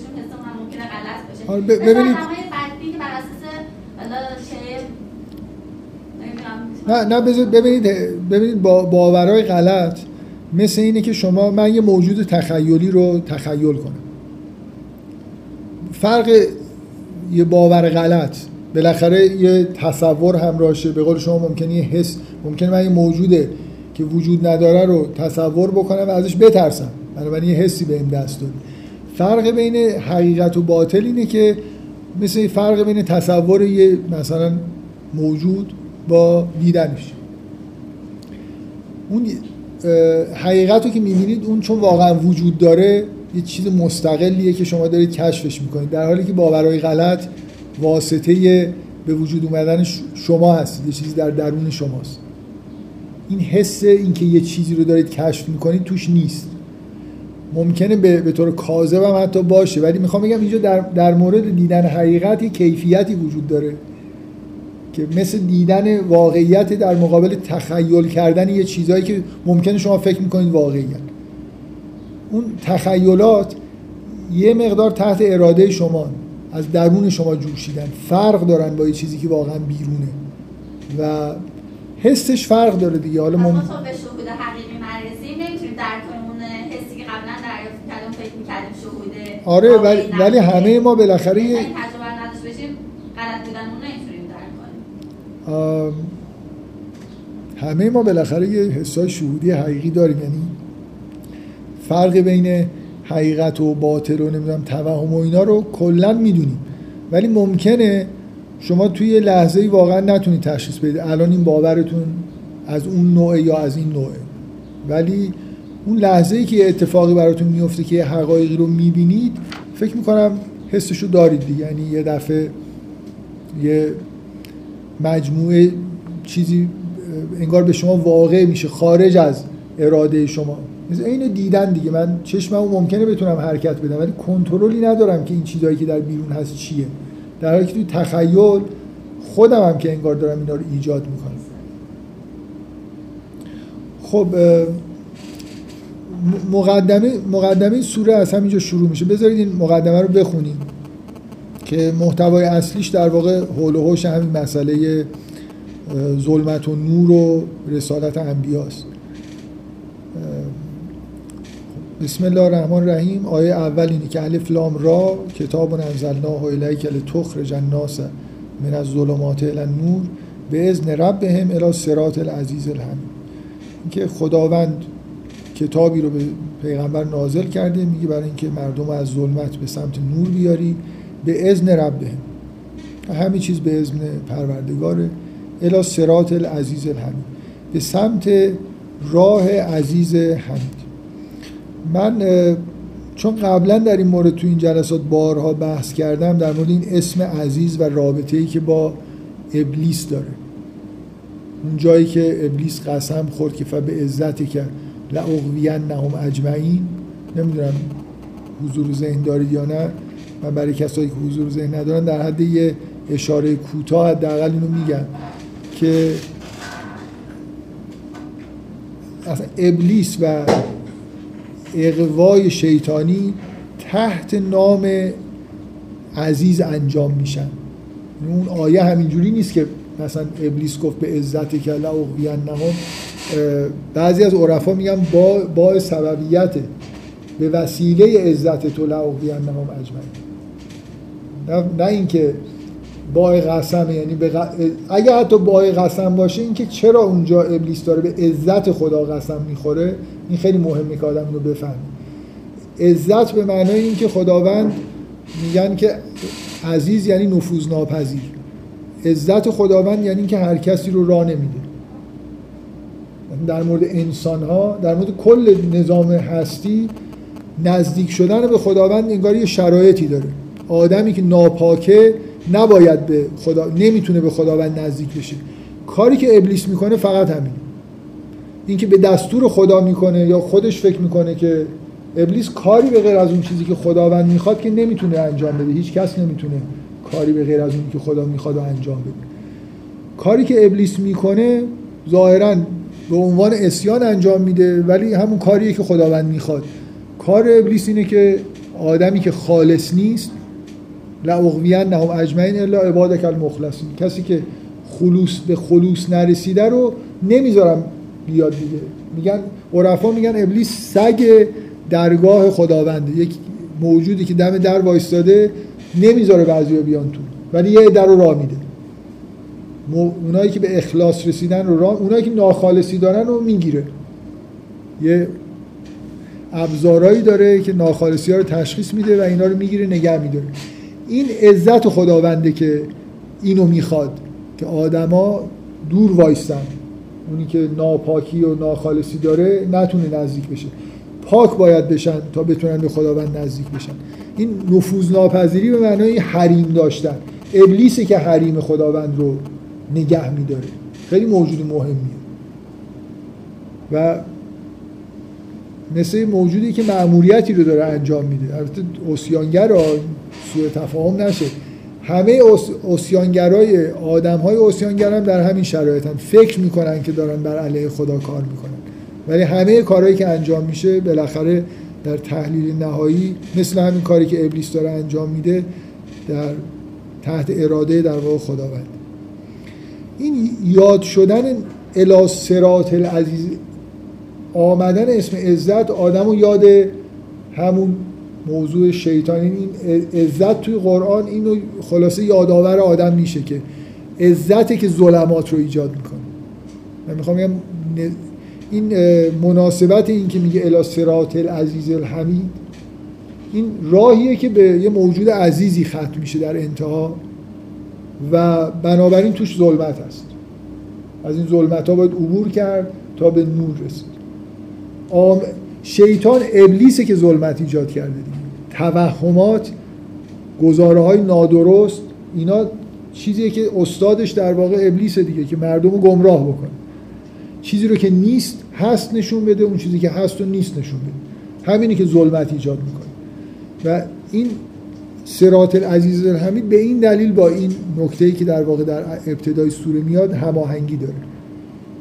ببینید. نه نه ببینید ببینید با باورهای غلط. مثل اینه که شما من یه موجود تخیلی رو تخیل کنم. فرق یه باور غلط بالاخره یه تصور همراهشه. به قول شما ممکنه یه حس ممکنه من یه موجوده که وجود نداره رو تصور بکنم و ازش بترسم. بنابراین یه حسی به این دست داد فرق بین حقیقت و باطل اینه که مثل فرق بین تصور یه مثلا موجود با دیدنش. اون حقیقت رو که می‌بینید اون چون واقعا وجود داره یه چیز مستقلیه که شما دارید کشفش می‌کنید. در حالی که باورهای غلط واسطه به وجود اومدن شما هستید یه چیزی در درون شماست. این حس اینکه یه چیزی رو دارید کشف می‌کنید توش نیست. ممکنه به, به طور کاذب هم حتی باشه. ولی می‌خوام بگم اینجا در, در مورد دیدن حقیقت یه کیفیتی وجود داره که مثل دیدن واقعیت در مقابل تخیل کردن یه چیزهایی که ممکنه شما فکر می‌کنید واقعیت. اون تخیلات یه مقدار تحت اراده شما از درون شما جوشیدن فرق دارن با یه چیزی که واقعا بیرونه. و حسش فرق داره دیگه. حالا ما به شهود حقیقی مرزی نمی‌تونیم درک اون حسی که قبلا دریافت کردیم فکر می‌کردیم شهوده آره ولی, ولی همه ما بالاخره یه همه ما بالاخره یه حسای شهودی حقیقی داریم. یعنی فرق بین حقیقت و باطل و نمی‌دونم توهم و اینا رو کلا می‌دونیم. ولی ممکنه شما توی لحظه ای واقعا نتونید تشخیص بدید. الان این باورتون از اون نوع یا از این نوعه. ولی اون لحظه ای که اتفاقی براتون میفته که حقایقی رو می‌بینید فکر می‌کنم حسشو دارید دیگه. یعنی یه دفعه یه مجموعه چیزی انگار به شما واقع میشه خارج از اراده شما. این دیدن دیگه. من چشممو ممکنه بتونم حرکت بدم ولی کنترلی ندارم که این چیزهایی که در بیرون هست چیه. در حالی که توی تخیل خودم هم که انگار دارم اینا رو ایجاد می‌کنم. خب مقدمه مقدمه این سوره از همینجا شروع میشه. بذارید این مقدمه رو بخونیم که محتوای اصلیش در واقع حول و حوش همین مسئله ظلمت و نور و رسالت انبیاست. بسم الله الرحمن الرحیم. آیه اول اینه که الف لام را کتاب انزلناه الیک لتخرج الناس من الظلمات الی النور. به اذن ربهم الی صراط العزیز الحمید. اینکه خداوند کتابی رو به پیغمبر نازل کرده میگه برای اینکه مردم از ظلمت به سمت نور بیاری. به اذن ربهم همه چیز به اذن پروردگاره الی صراط العزیز الحمید. به سمت راه عزیز حمید. من چون قبلا در این مورد تو این جلسات بارها بحث کردم در مورد این اسم عزیز و رابطه ای که با ابلیس داره. اون جایی که ابلیس قسم خورد که فبه عزتی که لعقوین نهم اجمعین. نمی‌دونم حضور ذهن دارید یا نه. من برای کسایی که حضور ذهن ندارن در حد یه اشاره کوتاه حداقل اینو میگم که اصلا ابلیس و اقوای شیطانی تحت نام عزیز انجام میشن. اون آیه همینجوری نیست که مثلا ابلیس گفت به عزت که اقویان نهم بعضی از عرفا میگن با, با سببیته به وسیله عزت تو لأغوینهم اجمعین. نه, نه اینکه بای قسم یعنی به غ- اگه حتی بای قسم باشه اینکه چرا اونجا ابلیس داره به عزت خدا قسم می‌خوره این خیلی مهمه که آدم رو بفهمه. عزت به معنای اینکه خداوند میگن که عزیز یعنی نفوذ ناپذیر عزت خداوند یعنی اینکه هر کسی رو راه نمیده. در مورد انسان ها در مورد کل نظام هستی نزدیک شدن به خداوند انگار یه شرایطی داره. آدمی که ناپاکه نباید به خدا نمی‌تونه به خداوند نزدیک بشه. کاری که ابلیس می‌کنه فقط همین اینکه به دستور خدا می‌کنه یا خودش فکر می‌کنه که ابلیس کاری به غیر از اون چیزی که خداوند می‌خواد که نمی‌تونه انجام بده. هیچ کس نمی‌تونه کاری به غیر از اون که خدا می‌خواد انجام بده. کاری که ابلیس می‌کنه ظاهرا به عنوان اسیان انجام میده ولی همون کاریه که خداوند می‌خواد. کار ابلیس اینه که آدمی که خالص نیست لاغوین نهم اجمعین الا عبادک المخلصین. کسی که خلوص به خلوص نرسیده رو نمی‌ذارم بیاد دیگه. میگن عرفا میگن ابلیس سگ درگاه خداونده. یک موجودی که دم در وایستاده نمی‌ذاره بعضیا بیان تو. ولی یه در رو راه میده. اونایی که به اخلاص رسیدن رو اونایی که ناخالصی دارن رو می‌گیره. یه ابزارهایی داره که ناخالصی ها رو تشخیص میده و اینا رو می‌گیره نگه میداره. این عزت خداونده که اینو می‌خواد که آدما دور وایستن. اونی که ناپاکی و ناخالصی داره نتونه نزدیک بشه. پاک باید بشن تا بتونن به خداوند نزدیک بشن. این نفوذ ناپذیری به معنای حریم داشتن. ابلیسی که حریم خداوند رو نگه میداره. خیلی موجود مهمیه. و مثل موجودی که مأموریتی رو داره انجام میده. البته اوسیانگر سوء تفاهم نشه. همه اوسیانگرای آدم های اوسیانگر هم در همین شرایط هم فکر می‌کنن که دارن بر علیه خدا کار می‌کنن. ولی همه کارهایی که انجام میشه بالاخره در تحلیل نهایی مثل همین کاری که ابلیس داره انجام میده در تحت اراده در واقع خداوند. این یاد شدن الی صراط العزیز آمدن اسم عزت آدم رو یاد همون موضوع شیطانی این عزت توی قرآن اینو خلاصه یادآور آدم میشه که عزتی که ظلمات رو ایجاد می‌کنه. من می‌خوام بگم این مناسبت این که میگه الی صراط العزیز الحمید این راهیه که به یه موجود عزیزی ختم میشه در انتها. و بنابراین توش ظلمت هست از این ظلمت ها باید عبور کرد تا به نور رسید. آم... شیطان ابلیسه که ظلمت ایجاد کرده دیگه. توهمات گزاره های نادرست اینا چیزیه که استادش در واقع ابلیسه دیگه که مردم رو گمراه بکنه. چیزی رو که نیست هست نشون بده اون چیزی که هست و نیست نشون بده. همینی که ظلمت ایجاد می‌کنه. و این سرات العزیز الحمید به این دلیل با این نکته‌ای که در واقع در ابتدای سوره میاد هماهنگی داره.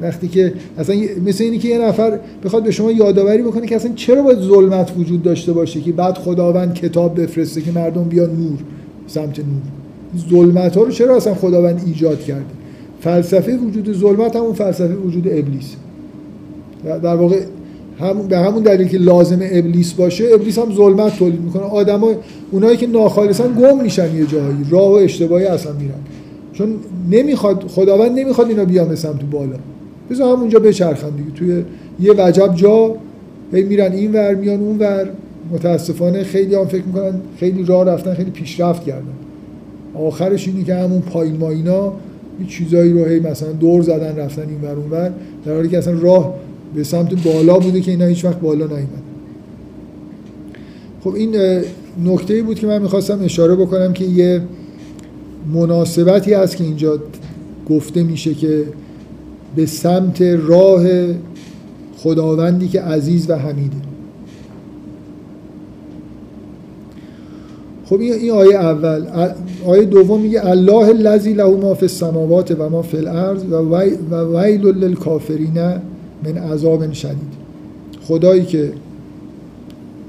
وقتی که اصلا مثل اینی که یه نفر بخواد به شما یادآوری بکنه که اصلا چرا باید ظلمت وجود داشته باشه که بعد خداوند کتاب بفرسته که مردم بیان نور سمت نور. ظلمت ها رو چرا اصلا خداوند ایجاد کرده؟ فلسفه وجود ظلمت همون فلسفه وجود ابلیس. در واقع هم به همون دلیل که لازم ابلیس باشه ابلیس هم ظلمت تولید می‌کنه. آدما اونایی که ناخالصن گم میشن یه جایی. راه و اشتباهی اصلا میرن. چون نمی‌خواد خداوند نمی‌خواد اینا بیان سمت بالا. بذار همونجا بچرخن دیگه. توی یه وجب جا هی میرن این ور میان اون ور. متاسفانه خیلی هم فکر می‌کنن خیلی راه رفتن خیلی پیشرفت کردن. آخرش اینه که همون پایین ماینا یه چیزایی رو هی مثلا دور زدن رفتن این ور اون ور. در حالی که اصلا راه به سمت بالا بوده که اینا هیچ وقت بالا نیومد. خب این نکته بود که من می‌خواستم اشاره بکنم که یه مناسبتی هست که اینجا گفته میشه که به سمت راه خداوندی که عزیز و حمیده. خب این آیه اول آیه دوم میگه الله الذی له ما فی السماوات و ما فی الارض و ویل للکافرین من عذاب شدید. خدایی که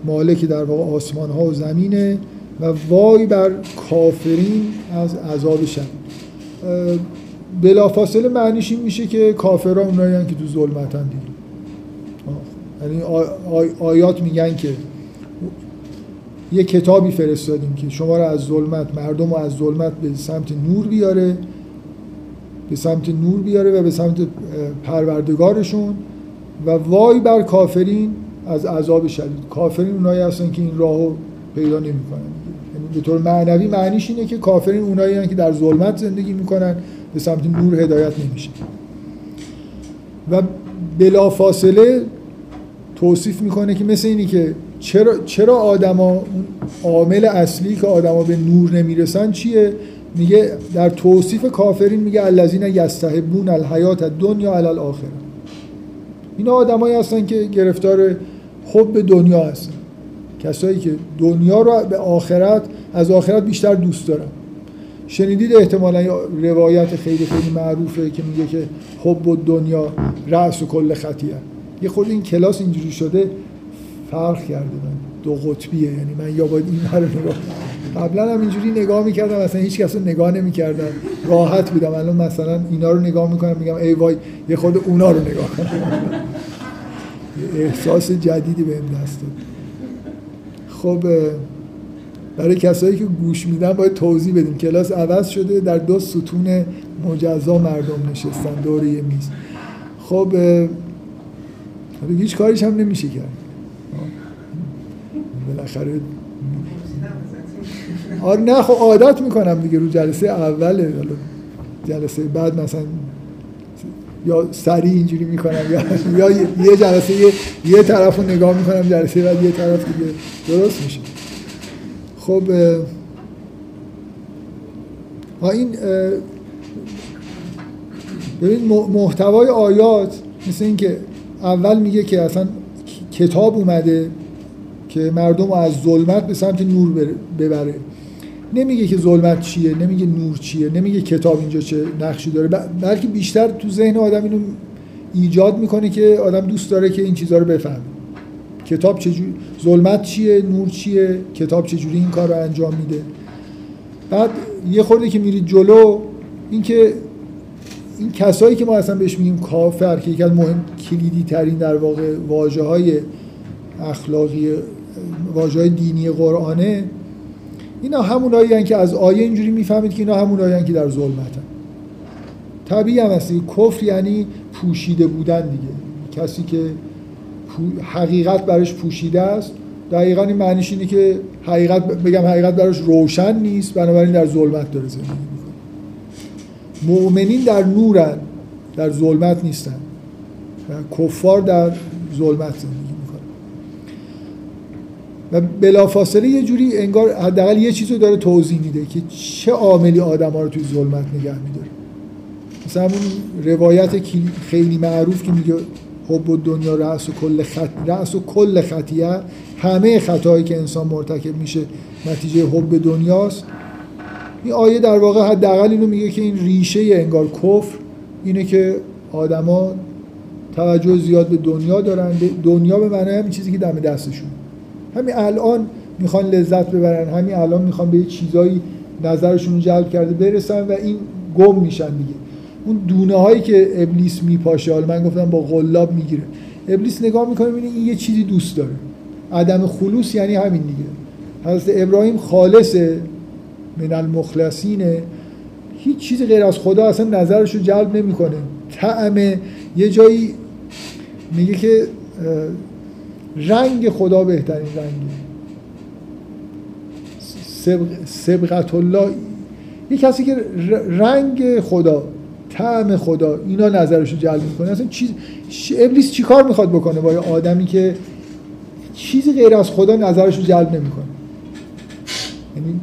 مالک در واقع آسمان ها و زمینه و وای بر کافرین از عذاب شدید. بلافاصله معنیش این میشه که کافرها اونایی که تو ظلمتن دیگه. یعنی آیات میگن که یه کتابی فرستادیم که شما رو از ظلمت مردم رو از ظلمت به سمت نور بیاره. به سمت نور بیاره و به سمت پروردگارشون و وای بر کافرین از عذاب شدید. کافرین اونایی هستن که این راهو پیدا نمی‌کنن. یعنی به طور معنوی معنیش اینه که کافرین اونایی هستن که در ظلمت زندگی می‌کنن به سمت نور هدایت نمیشه. و بلافاصله توصیف می‌کنه که مثل اینی که چرا, چرا آدما عامل اصلی که آدما به نور نمی‌رسن چیه؟ میگه در توصیف کافرین میگه الذین یستحبون الحیات الدنیا علی الاخره. اینا آدمایی هستن که گرفتار حب دنیا هستن. کسایی که دنیا رو به آخرت از آخرت بیشتر دوست دارن. شنیدید احتمالا روایت خیلی خیلی معروفه که میگه که حب و دنیا رأس و کل خطیه. یه خود این کلاس اینجوری شده فرق کرده. من دو قطبیه یعنی من یا باید این رو قبلا هم اینجوری نگاه می‌کردم اصلا هیچ کس نگاه نمی‌کردم. راحت بودم. الان مثلا اینا رو نگاه می‌کنم میگم ای وای یه خود اونا رو نگاه کنم. احساس جدیدی بهم دست داد. خب برای کسایی که گوش میدن باید توضیح بدیم. کلاس عوض شده در دو ستون مجزا مردم نشستن دور یه میز. خب هیچ کاریش هم نمیشه کرد. بالاخره آره نه خب عادت می‌کنم دیگه رو جلسه اوله جلسه بعد مثلا یا سریع اینجوری می‌کنم یا یه جلسه یه, یه طرف رو نگاه می‌کنم جلسه بعد یه طرف دیگه. درست میشه. خب این ببین محتوای آیات مثل اینکه اول میگه که اصلا کتاب اومده که مردم رو از ظلمت به سمت نور ببره. نمیگه که ظلمت چیه نمیگه نور چیه نمیگه کتاب اینجا چه نقشی داره بلکه بیشتر تو ذهن آدم اینو ایجاد می‌کنه که آدم دوست داره که این چیزها رو بفهمه. کتاب چجوری ظلمت چیه نور چیه کتاب چجوری این کار رو انجام میده. بعد یه خورده که میرید جلو اینکه این کسایی که ما اصلا بهش میگیم کافر که یکی از مهم کلیدی ترین در واقع واجه های اخلاقی واجه های دینی قرآنه اینا همونایی که از آیه اینجوری می‌فهمید که اینا همونایی که در ظلمتن. طبیعی هم هستی. کفر یعنی پوشیده بودن دیگه. کسی که حقیقت برش پوشیده است دقیقا این معنیش اینه که حقیقت بگم حقیقت براش روشن نیست بنابراین در ظلمت داره زندگی می‌کنه. مؤمنین در نورن در ظلمت نیستن. کفار در ظلمت زندگی و بلافاصله یه جوری انگار حداقل یه چیزو داره توضیح میده که چه عاملی آدم ها رو توی ظلمت نگه میداره. مثلا همون روایت خیلی معروف که میگه حب و دنیا رأس و کل خط رأس و کل خطیه. همه خطایی که انسان مرتکب میشه نتیجه حب دنیاست. این آیه در واقع حداقل اینو میگه که این ریشه انگار کفر اینه که آدما توجه زیاد به دنیا دارن. دنیا به معنای همین چیزی که دم دستشون. همین الان می‌خوان لذت ببرن همین الان می‌خوان به یه چیزایی نظرشون جلب کرده برسن و این گم میشن دیگه. اون دونه هایی که ابلیس میپاشه حالا من گفتم با غلاب می‌گیره. ابلیس نگاه می‌کنه می‌بینه این یه چیزی دوست داره. عدم خلوص یعنی همین دیگه. حضرت ابراهیم خالصه من المخلصینه هیچ چیزی غیر از خدا اصلا نظرش رو جلب نمی‌کنه. طعم یه جایی میگه که رنگ خدا بهترین رنگه. سبقت الله یه کسی که رنگ خدا طعم خدا اینا نظرش رو جلب می‌کنه. اصلا چیز ابلیس چیکار می‌خواد بکنه با یه آدمی که چیزی غیر از خدا نظرش رو جلب نمی‌کنه؟ یعنی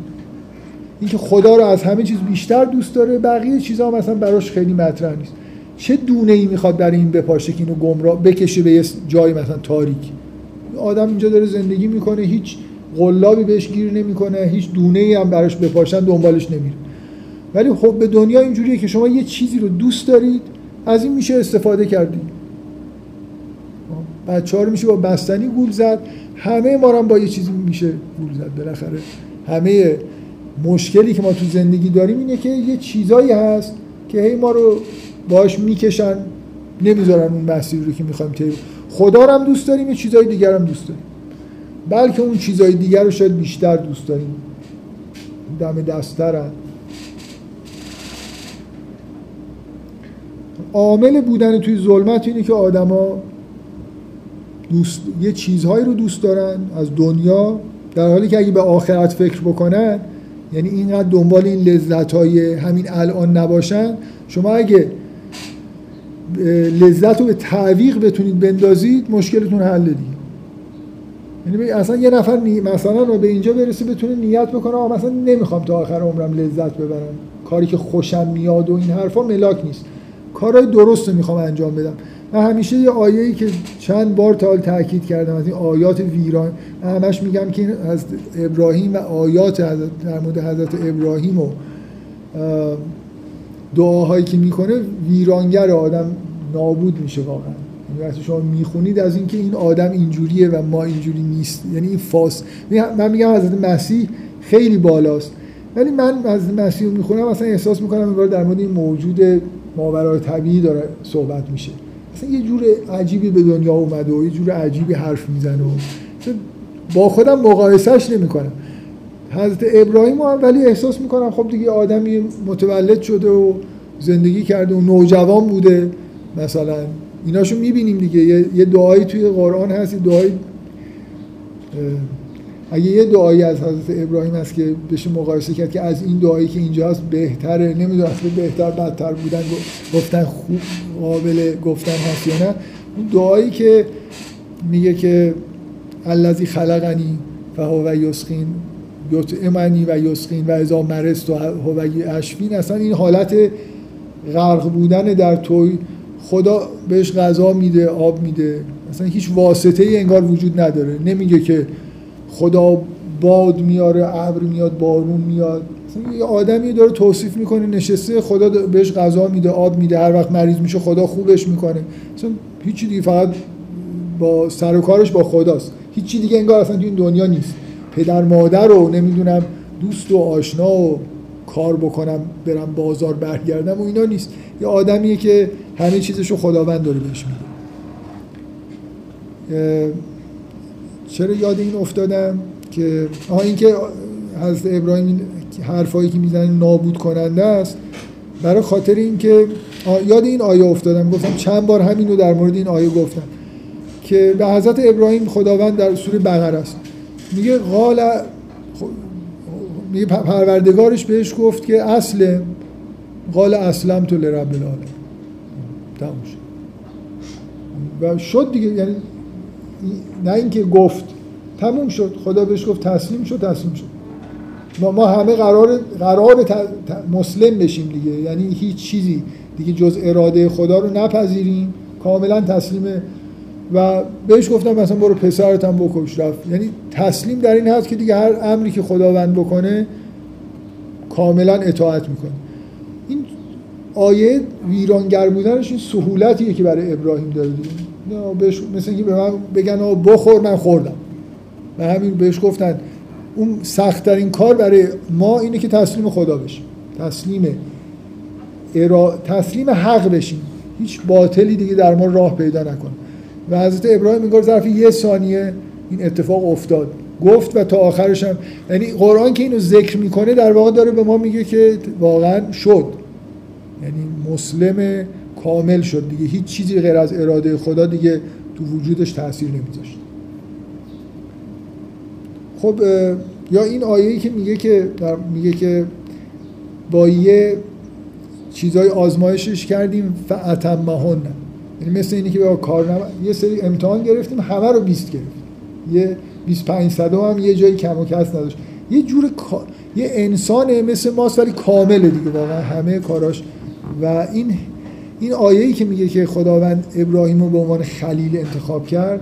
اینکه خدا رو از همه چیز بیشتر دوست داره بقیه چیزها مثلا براش خیلی مطرح نیست. چه دونه ای می‌خواد برای این بپاشه که اینو گمراه بکشه به یه جایی مثلا تاریک؟ آدم اینجا داره زندگی می‌کنه هیچ قلابی بهش گیر نمی‌کنه هیچ دونه ای هم براش بپاشن دنبالش نمیره. ولی خب به دنیا اینجوریه که شما یه چیزی رو دوست دارید از این میشه استفاده کردید بچه ها رو میشه با بستنی گول زد همه ما هم با یه چیزی میشه گول زد. بالاخره همه مشکلی که ما تو زندگی داریم اینه که یه چیزایی هست که هی ما رو باش می‌کشن نمی‌ذارن اون مسیر رو که می‌خوایم طی خدا رو هم دوست داریم یه چیزای دیگر هم دوست داریم. بلکه اون چیزهای دیگر رو شاید بیشتر دوست داریم. دم دسترن. عامل بودن توی ظلمت اینه که آدما دوست یه چیزهایی رو دوست دارن از دنیا در حالی که اگه به آخرت فکر بکنن یعنی اینقدر دنبال این لذت های همین الان نباشن شما اگه لذت رو به تعویق بتونید بندازید مشکلتون حل دیگه یعنی اصلا یه نفر نی... مثلا رو به اینجا برسه بتونه نیت بکنه آقا مثلا نمی‌خوام تا آخر عمرم لذت ببرم. کاری که خوشم میاد و این حرفا ملاک نیست. کارهای درست رو می‌خوام انجام بدم. من همیشه یه آیه‌ای که چند بار تا حال تاکید کردم از این آیات ویران من همش میگم که از ابراهیم و آیات در مورد حضرت ابراهیم و دعاهایی که می‌کنه ویرانگر آدم نابود میشه واقعا. یعنی وقتی شما می‌خونید از اینکه این آدم اینجوریه و ما اینجوری نیست. یعنی این فاس. من میگم حضرت مسیح خیلی بالاست. ولی من از مسیح می‌خونم اصلا احساس می‌کنم این در مورد این موجود ماورای طبیعی داره صحبت میشه. اصلا یه جور عجیبی به دنیا اومده و یه جور عجیبی حرف می‌زنه و با خودم مقایسهش نمی‌کنم. حضرت ابراهیم هم ولی احساس می‌کنم خب دیگه آدمی متولد شده و زندگی کرده و نوجوان بوده. مثلا ایناشو می‌بینیم دیگه. یه دعایی توی قرآن هست دعایی اگه یه دعایی از حضرت ابراهیم هست که بشه مقایسه کرد که از این دعایی که اینجا هست بهتره نمی‌دونم بهتر بدتر بودن گفتن خوب قابل گفتن هست یا نه. اون دعایی که میگه که الذی خلقنی فهو یسخین یطعمنی و یسخین و اذا مرست و هو اشفین اصلا این حالت غرق بودن در توی خدا بهش غذا میده آب میده. اصلا هیچ واسطه ای انگار وجود نداره. نمیگه که خدا باد میاره ابر میاد بارون میاد. یه آدمی داره توصیف می‌کنه نشسته خدا بهش غذا میده آب میده. هر وقت مریض میشه خدا خوبش می‌کنه. اصلا هیچی دیگه فقط با سر و کارش با خداست. هیچی دیگه انگار اصلا تو این دنیا نیست. پدر مادر رو نمی‌دونم دوست و آشنا و کار بکنم برم بازار برگردم و اینا نیست. یه آدمیه که همه چیزشو خداوند داره بهش میده. چرا یاد این افتادم که آها این که حضرت ابراهیم حرفایی که می‌زنه نابود کننده است. برای خاطر اینکه یاد این آیه افتادم. گفتم چند بار همین رو در مورد این آیه گفتم که به حضرت ابراهیم خداوند در سوره بقره است. میگه قال میگه پروردگارش بهش گفت که اصل قال اسلم تو لرب العالمین. تموم شد. و شد دیگه یعنی نه اینکه گفت. تموم شد. خدا بهش گفت تسلیم شد تسلیم شد ما, ما همه قرار قرار مسلم بشیم دیگه. یعنی هیچ چیزی. دیگه جز اراده خدا رو نپذیریم. کاملا تسلیم و بهش گفتم مثلا برو پسرت هم بکش. رفت. یعنی تسلیم در این هست که دیگه هر امری که خداوند بکنه کاملا اطاعت می‌کنه. این آیه ویرانگر بودنش این سهولتیه که برای ابراهیم داره دیگه. بهش مثل اینکه به من بگن بخور من خوردم. و همین بهش گفتن. اون سختترین کار برای ما اینه که تسلیم خدا بشیم. تسلیم ارا... تسلیم حق بشیم. هیچ باطلی دیگه در ما راه پیدا نکنه. و حضرت ابراهیم میگه ظرف یه ثانیه این اتفاق افتاد. گفت و تا آخرش هم یعنی قرآن که اینو ذکر می‌کنه در واقع داره به ما میگه که واقعا شد. یعنی مسلم کامل شد دیگه. هیچ چیزی غیر از اراده خدا دیگه تو وجودش تاثیر نمیذاشت. خب یا این آیه‌ای که میگه که میگه که با یه چیزای آزمایشش کردیم فعتمهن یعنی مثل اینی که کار نم... یه سری امتحان گرفتیم همه رو 20 گرفتیم. یه 25 صدم هم یه جایی کم و کس نداشت. یه جور یه انسانه مثل ماست ولی کامله دیگه واقعا همه کاراش. و این این آیه‌ای که میگه که خداوند ابراهیم رو به عنوان خلیل انتخاب کرد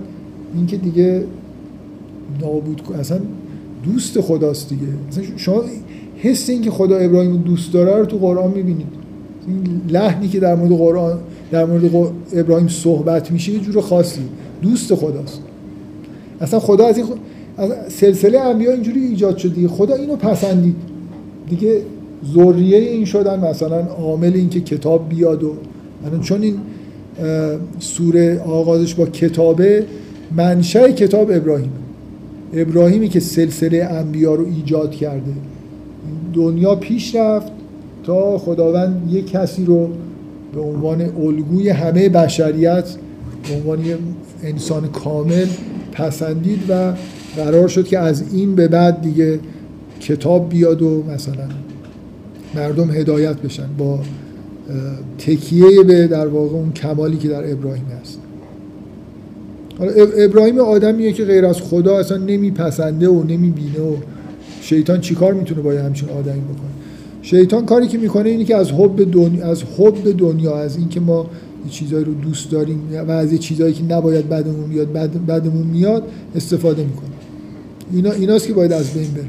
این که دیگه نابود اصلا دوست خداست دیگه. مثلا شما حس این که خدا ابراهیم رو دوست داره رو تو قرآن می‌بینید. این لحنی که در مورد قرآن در مورد ابراهیم صحبت میشه یه جور خاصی. دوست خداست. اصلا خدا از این از سلسله انبیا اینجوری ایجاد شد دیگه. خدا اینو پسندید. دیگه ذریه این شدن مثلا عامل این که کتاب بیاد و چون این سوره آغازش با کتابه منشأ کتاب ابراهیم. ابراهیمی که سلسله انبیا رو ایجاد کرده. دنیا پیش رفت تا خداوند یک کسی رو به عنوان الگوی همه بشریت به عنوان یه انسان کامل پسندید و قرار شد که از این به بعد دیگه کتاب بیاد و مثلا مردم هدایت بشن با تکیه به در واقع اون کمالی که در ابراهیم هست حالا ابراهیم آدمیه که غیر از خدا اصلا نمیپسنده و نمی‌بینه و شیطان چیکار می‌تونه با همچین آدمی بکنه؟ شیطان کاری که می‌کنه اینه که از حب دنیا از حب دنیا از اینکه ما چیزایی رو دوست داریم و از چیزایی که نباید بدمون میاد بد بدمون میاد استفاده می‌کنه. اینا ایناست که باید از بین بره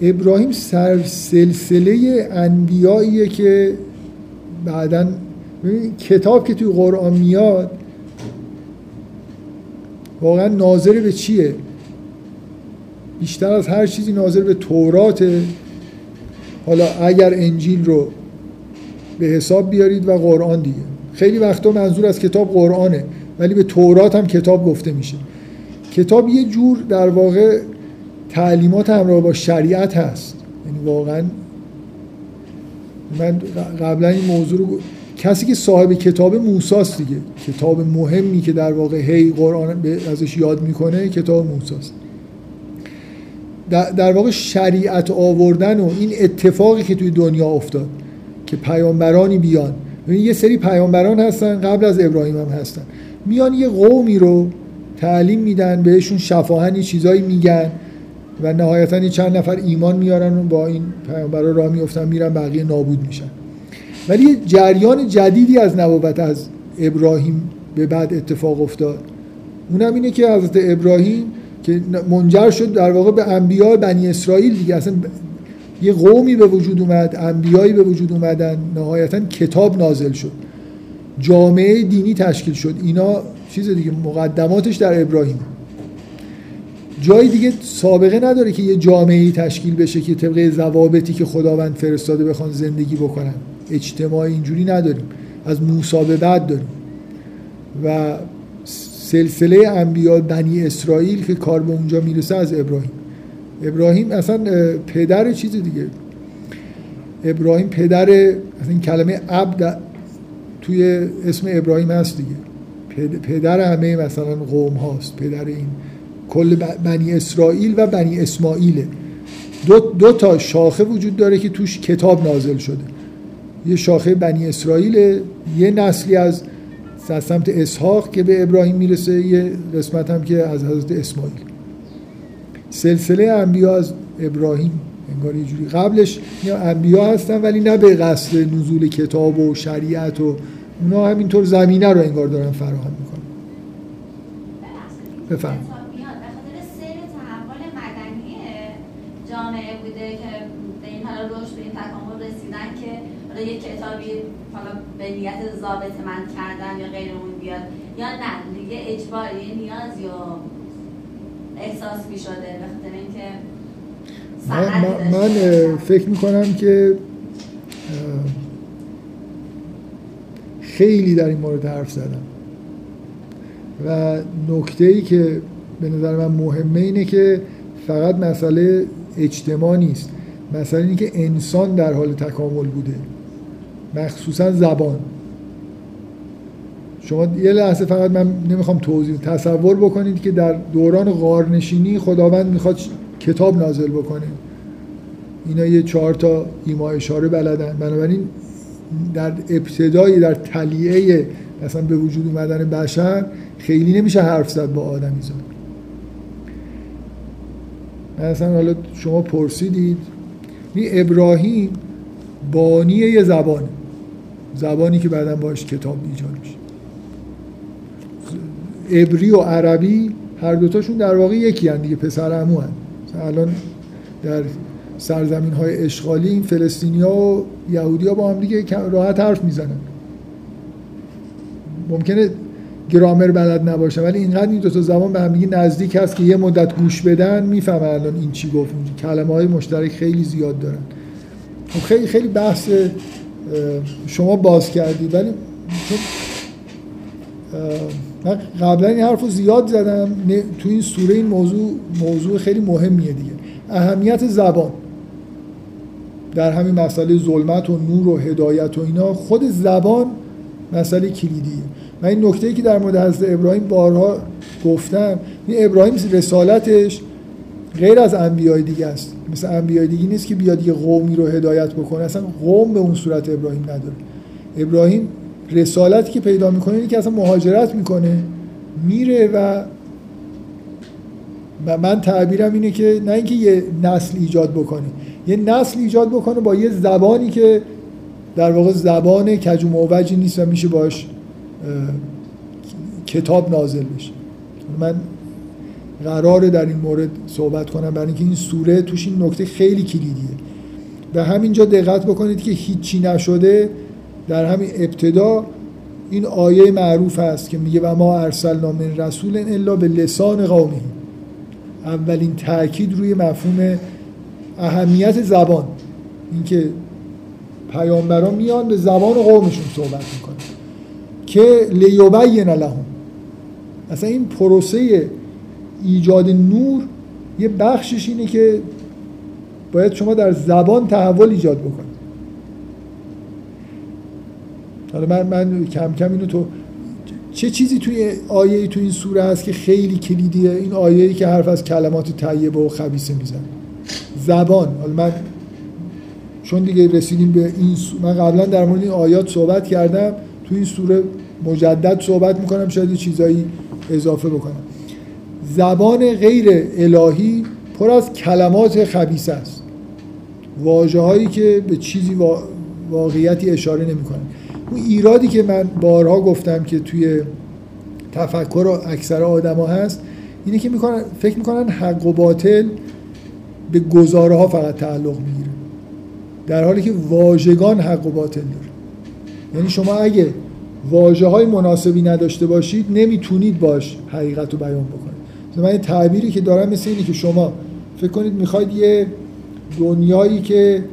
ابراهیم سر سلسله انبیاییه که بعدا کتاب که توی قرآن میاد واقعا ناظر به چیه؟ بیشتر از هر چیزی ناظر به توراته حالا اگر انجیل رو به حساب بیارید و قرآن دیگه. خیلی وقتا منظور از کتاب قرآنه ولی به تورات هم کتاب گفته میشه. کتاب یه جور در واقع تعلیمات همراه با شریعت هست. یعنی واقعا من قبلا این موضوع رو کسی که صاحب کتاب موساست دیگه. کتاب مهمی که در واقع هی قرآن ازش یاد می‌کنه کتاب موساست. در واقع شریعت آوردن و این اتفاقی که توی دنیا افتاد که پیامبرانی بیان. یه سری پیامبران هستن قبل از ابراهیم هم هستن. میان یه قومی رو تعلیم میدن بهشون شفاهنی چیزایی میگن و نهایتا چند نفر ایمان میارن و با این پیامبرا راه میفتن میرن بقیه نابود میشن. ولی یه جریان جدیدی از نبوت از ابراهیم به بعد اتفاق افتاد. اونم اینه که حضرت ابراهیم که منجر شد در واقع به انبیاء بنی اسرائیل دیگه. اصلا یه قومی به وجود اومد انبیایی به وجود اومدن نهایتا کتاب نازل شد. جامعه دینی تشکیل شد. اینا چیز دیگه مقدماتش در ابراهیم. جای دیگه سابقه نداره که یه جامعه تشکیل بشه که طبق ضوابطی که خداوند فرستاده بخوان زندگی بکنن. اجتماع اینجوری نداریم. از موسی به بعد داریم. و سلسله انبیا بنی اسرائیل که کار به اونجا می‌رسه از ابراهیم. ابراهیم اصلا پدر چیز دیگه. ابراهیم پدر اصلا این کلمه عبد توی اسم ابراهیم هست دیگه. پدر همه مثلا قوم هاست. پدر این کل بنی اسرائیل و بنی اسماعیله. دو, دو تا شاخه وجود داره که توش کتاب نازل شده. یه شاخه بنی اسرائیل یه نسلی از سمت اسحاق که به ابراهیم می‌رسه یه قسمت هم که از حضرت اسماعیل. سلسله انبیا از ابراهیم انگار یه جوری قبلش انبیا هستن ولی نه به قصد نزول کتاب و شریعت و اونا همینطور زمینه رو انگار دارن فراهم می‌کنن. بفهم جامعه بوده که به این حالا به این تکامل رسیدن که حالا به نیت ضابط من کردن یا غیر اون بیاد. یا نه دیگه اجباری نیاز یا احساس می شده به خاطر اینکه من, من فکر می‌کنم که خیلی در این مورد حرف زدم. و نکته ای که به نظر من مهمه اینه که فقط مسئله اجتماع نیست. مسئله اینه که انسان در حال تکامل بوده. مخصوصا زبان. شما یه لحظه فقط من نمی‌خوام توضیح تصور بکنید که در دوران غارنشینی خداوند می‌خواد کتاب نازل بکنه. اینا یه چهار تا ایما اشاره بلدن. بنابراین در ابتدایی در تلیعه مثلا به وجود اومدن بشر خیلی نمیشه حرف زد با آدمی زاد. مثلا حالا شما پرسیدید. این ابراهیم بانی یه زبانه. زبانی که بعدا باش کتاب ایجاد میشه. عبری و عربی هر دوتاشون در واقع یکی هن دیگه پسر همو هن. الان در سرزمین های اشغالی این فلسطینی ها و یهودی ها با هم دیگه راحت حرف می‌زنن. ممکنه گرامر بلد نباشه ولی اینقدر این دو تا زبان به هم دیگه نزدیک هست که یه مدت گوش بدن می‌فهمن الان این چی گفت. کلمه های مشترک خیلی زیاد دارن. خب خیلی خیلی بحث شما باز کردی ولی من قبلا این حرف رو زیاد زدم تو این سوره این موضوع موضوع خیلی مهمیه دیگه. اهمیت زبان. در همین مسئله ظلمت و نور و هدایت و اینا خود زبان مسئله کلیدیه. من این نکته که در مورد حضرت ابراهیم بارها گفتم این ابراهیم رسالتش غیر از انبیای دیگه است. مثل انبیای دیگه نیست که بیاد یه قومی رو هدایت بکنه. اصلا قوم به اون صورت ابراهیم نداره. ابراهیم رسالتی که پیدا می‌کنه اینه که اصلا مهاجرت می‌کنه میره و من تعبیرم اینه که نه اینکه یه نسل ایجاد بکنه یه نسل ایجاد بکنه با یه زبانی که در واقع زبان کج و نیست و میشه باش کتاب نازل بشه. من قراره در این مورد صحبت کنم برای اینکه این سوره توش این نکته خیلی کلیدیه. به همینجا دقت بکنید که هیچی نشده در همین ابتدا این آیه معروف است که میگه و ما ارسلنا من رسول الا به لسان قومه. اولین تاکید روی مفهوم اهمیت زبان اینکه پیامبران میان به زبان قومشون صحبت می‌کنن که لیبین لهم. اصلا این پروسه ایجاد نور یه بخشش اینه که باید شما در زبان تحول ایجاد بکنید. حالا من, من کم کم اینو تو چه چیزی توی آیه تو این سوره هست که خیلی کلیدیه؟ این آیه که حرف از کلمات طیبه و خبیسه میزن زبان. حالا من چون دیگه رسیدیم به این من قبلا در مورد این آیات صحبت کردم. تو این سوره مجدد صحبت می‌کنم شاید چیزایی اضافه بکنم. زبان غیر الهی پر از کلمات خبیس است. واجه هایی که به چیزی واقعیتی اشاره نمی‌کنن. اون ایرادی که من بارها گفتم که توی تفکر اکثر آدما هست اینه که می‌کنن فکر می‌کنن حق و باطل به گزاره ها فقط تعلق می‌گیره. در حالی که واژگان حق و باطل داره. یعنی شما اگه واجه های مناسبی نداشته باشید نمی‌تونید باش حقیقت رو بیان بکنید. من تعبیری که دارم مثل اینه که شما فکر کنید می‌خواید یه دنیایی که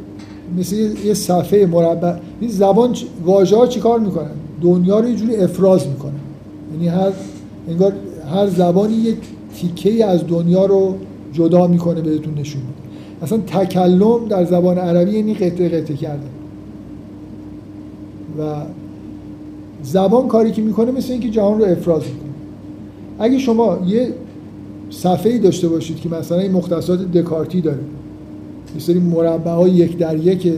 مثل یه صفحه مربع این زبان واژه ها چیکار می‌کنن؟ دنیا رو یه جوری افراز می‌کنن. یعنی هر انگار هر زبانی یه تیکه از دنیا رو جدا می‌کنه بهتون نشون میده. اصلا تکلم در زبان عربی یعنی قطعه قطعه کرده و زبان کاری که می‌کنه مثل اینکه جهان رو افراز می‌کنه. اگه شما یه صفحه داشته باشید که مثلا این مختصات دکارتی داره. یه سری مربع های یک در یک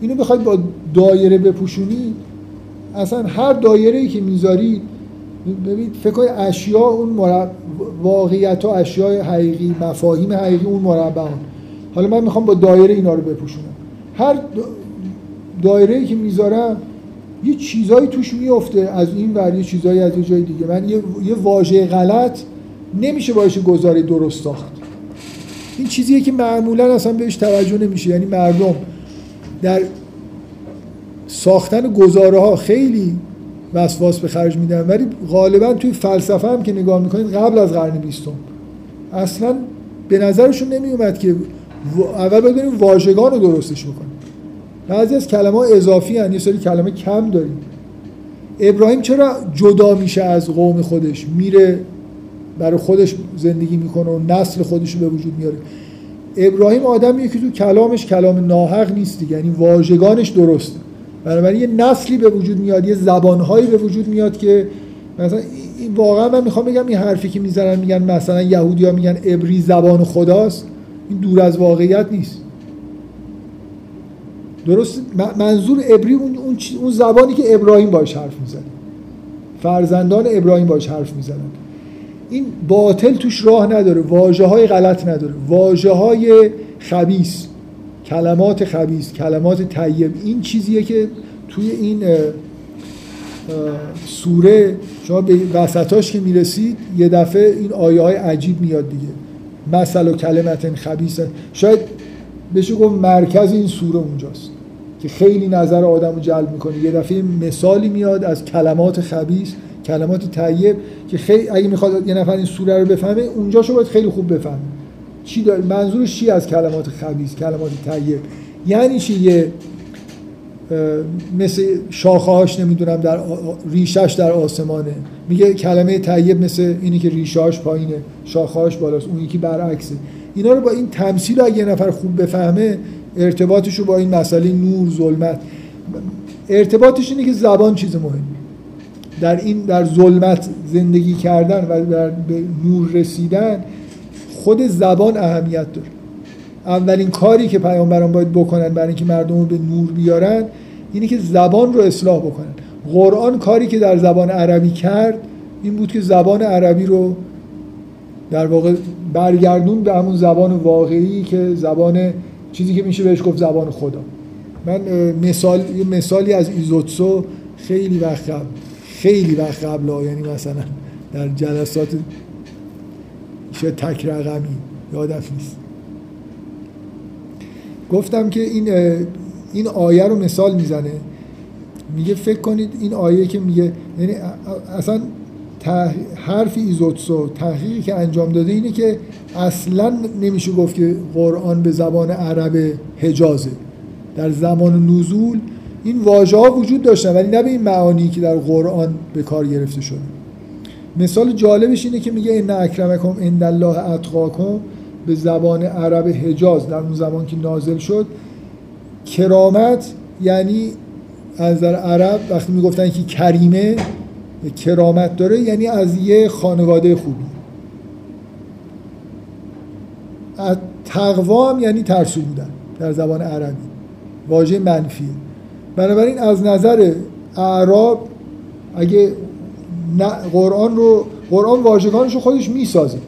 اینو بخواید با دایره بپوشونید اصلا هر دایره ای که می‌ذارید ببینید فکر کنید اشیا اون مرب... واقعیت و اشیاء حقیقی مفاهیم حقیقی اون مربع حالا من می‌خوام با دایره اینا رو بپوشونم. هر دایره ای که می‌ذارم یه چیزایی توش میفته از این ور یه چیزایی از یه جای دیگه. من یه, یه واژه غلط نمیشه باشه گزاره درست ساخت. این چیزیه که معمولا اصلا بهش توجه نمیشه. یعنی مردم در ساختن گزاره ها خیلی وسواس به خرج میدن ولی غالبا توی فلسفه هم که نگاه می‌کنید قبل از قرن بیستم. اصلا به نظرشون نمیومد که اول باید بریم واژگان رو درستش بکنیم بعضی از کلمه ها اضافی هن. یه سری کلمه کم داریم. ابراهیم چرا جدا میشه از قوم خودش؟ میره برای خودش زندگی می‌کنه و نسل خودش رو به وجود میاره. ابراهیم آدمیه که تو کلامش کلام ناحق نیست دیگه یعنی واژگانش درسته. بنابراین یه نسلی به وجود میاد یه زبانهایی به وجود میاد که مثلا این واقعا من می‌خوام بگم این حرفی که می‌زنن میگن مثلا یهودیا میگن ابری زبان خداست. این دور از واقعیت نیست. درست؟ منظور ابری اون, اون زبانی که ابراهیم باش حرف می‌زنه. فرزندان ابراهیم باش حرف می‌زنن. این باطل توش راه نداره واجه های غلط نداره. واجه های خبیس کلمات خبیس کلمات طیب این چیزیه که توی این سوره شما به وسطاش که می‌رسید یه دفعه این آیه های عجیب میاد دیگه. مثل و کلمت خبیس شاید بشه گفت مرکز این سوره اونجاست که خیلی نظر آدم رو جلب می‌کنه. یه دفعه مثالی میاد از کلمات خبیس کلمات طیب که خیلی اگه می‌خواد یه نفر این سوره رو بفهمه اونجا شو باید خیلی خوب بفهمه. چی داره؟ منظورش چی از کلمات خبیث کلمات طیب؟ یعنی چی یه مثل شاخهاش نمی‌دونم در ریشش در آسمانه. میگه کلمه طیب مثل اینی که ریشهاش پایینه شاخهاش بالاست اون یکی برعکسه. اینا رو با این تمثیل اگه یه نفر خوب بفهمه ارتباطش رو با این مسئله نور ظلمت. ارتباطش اینه که زبان چیز مهمی در این در ظلمت زندگی کردن و در به نور رسیدن خود زبان اهمیت داره. اولین کاری که پیامبران باید بکنن برای اینکه مردم رو به نور بیارن اینه که زبان رو اصلاح بکنن. قرآن کاری که در زبان عربی کرد این بود که زبان عربی رو در واقع برگردون به همون زبان واقعی که زبان چیزی که میشه بهش گفت زبان خدا. من مثال یه مثالی از ایزوتسو خیلی وقت قبل خیلی وقت قبل یعنی مثلا در جلسات شاید تک رقمی یادم نیست. گفتم که این این آیه رو مثال می‌زنه. میگه فکر کنید این آیه که میگه یعنی اصلا حرف ایزوتسو تحقیقی که انجام داده اینه که اصلا نمیشه گفت که قرآن به زبان عرب حجازه. در زمان نزول این واژه ها وجود داشتن ولی نه به این معانی که در قرآن به کار گرفته شده. مثال جالبش اینه که میگه ان اکرمکم عند الله اتقاکم به زبان عرب حجاز در اون زمان که نازل شد. کرامت یعنی از در عرب وقتی می‌گفتن که کریمه کرامت داره یعنی از یه خانواده خوبی. تقوا هم یعنی ترسو بودن در زبان عربی. واژه منفی بنابراین از نظر اعراب اگه قرآن رو قرآن واژگانش رو خودش می‌سازه.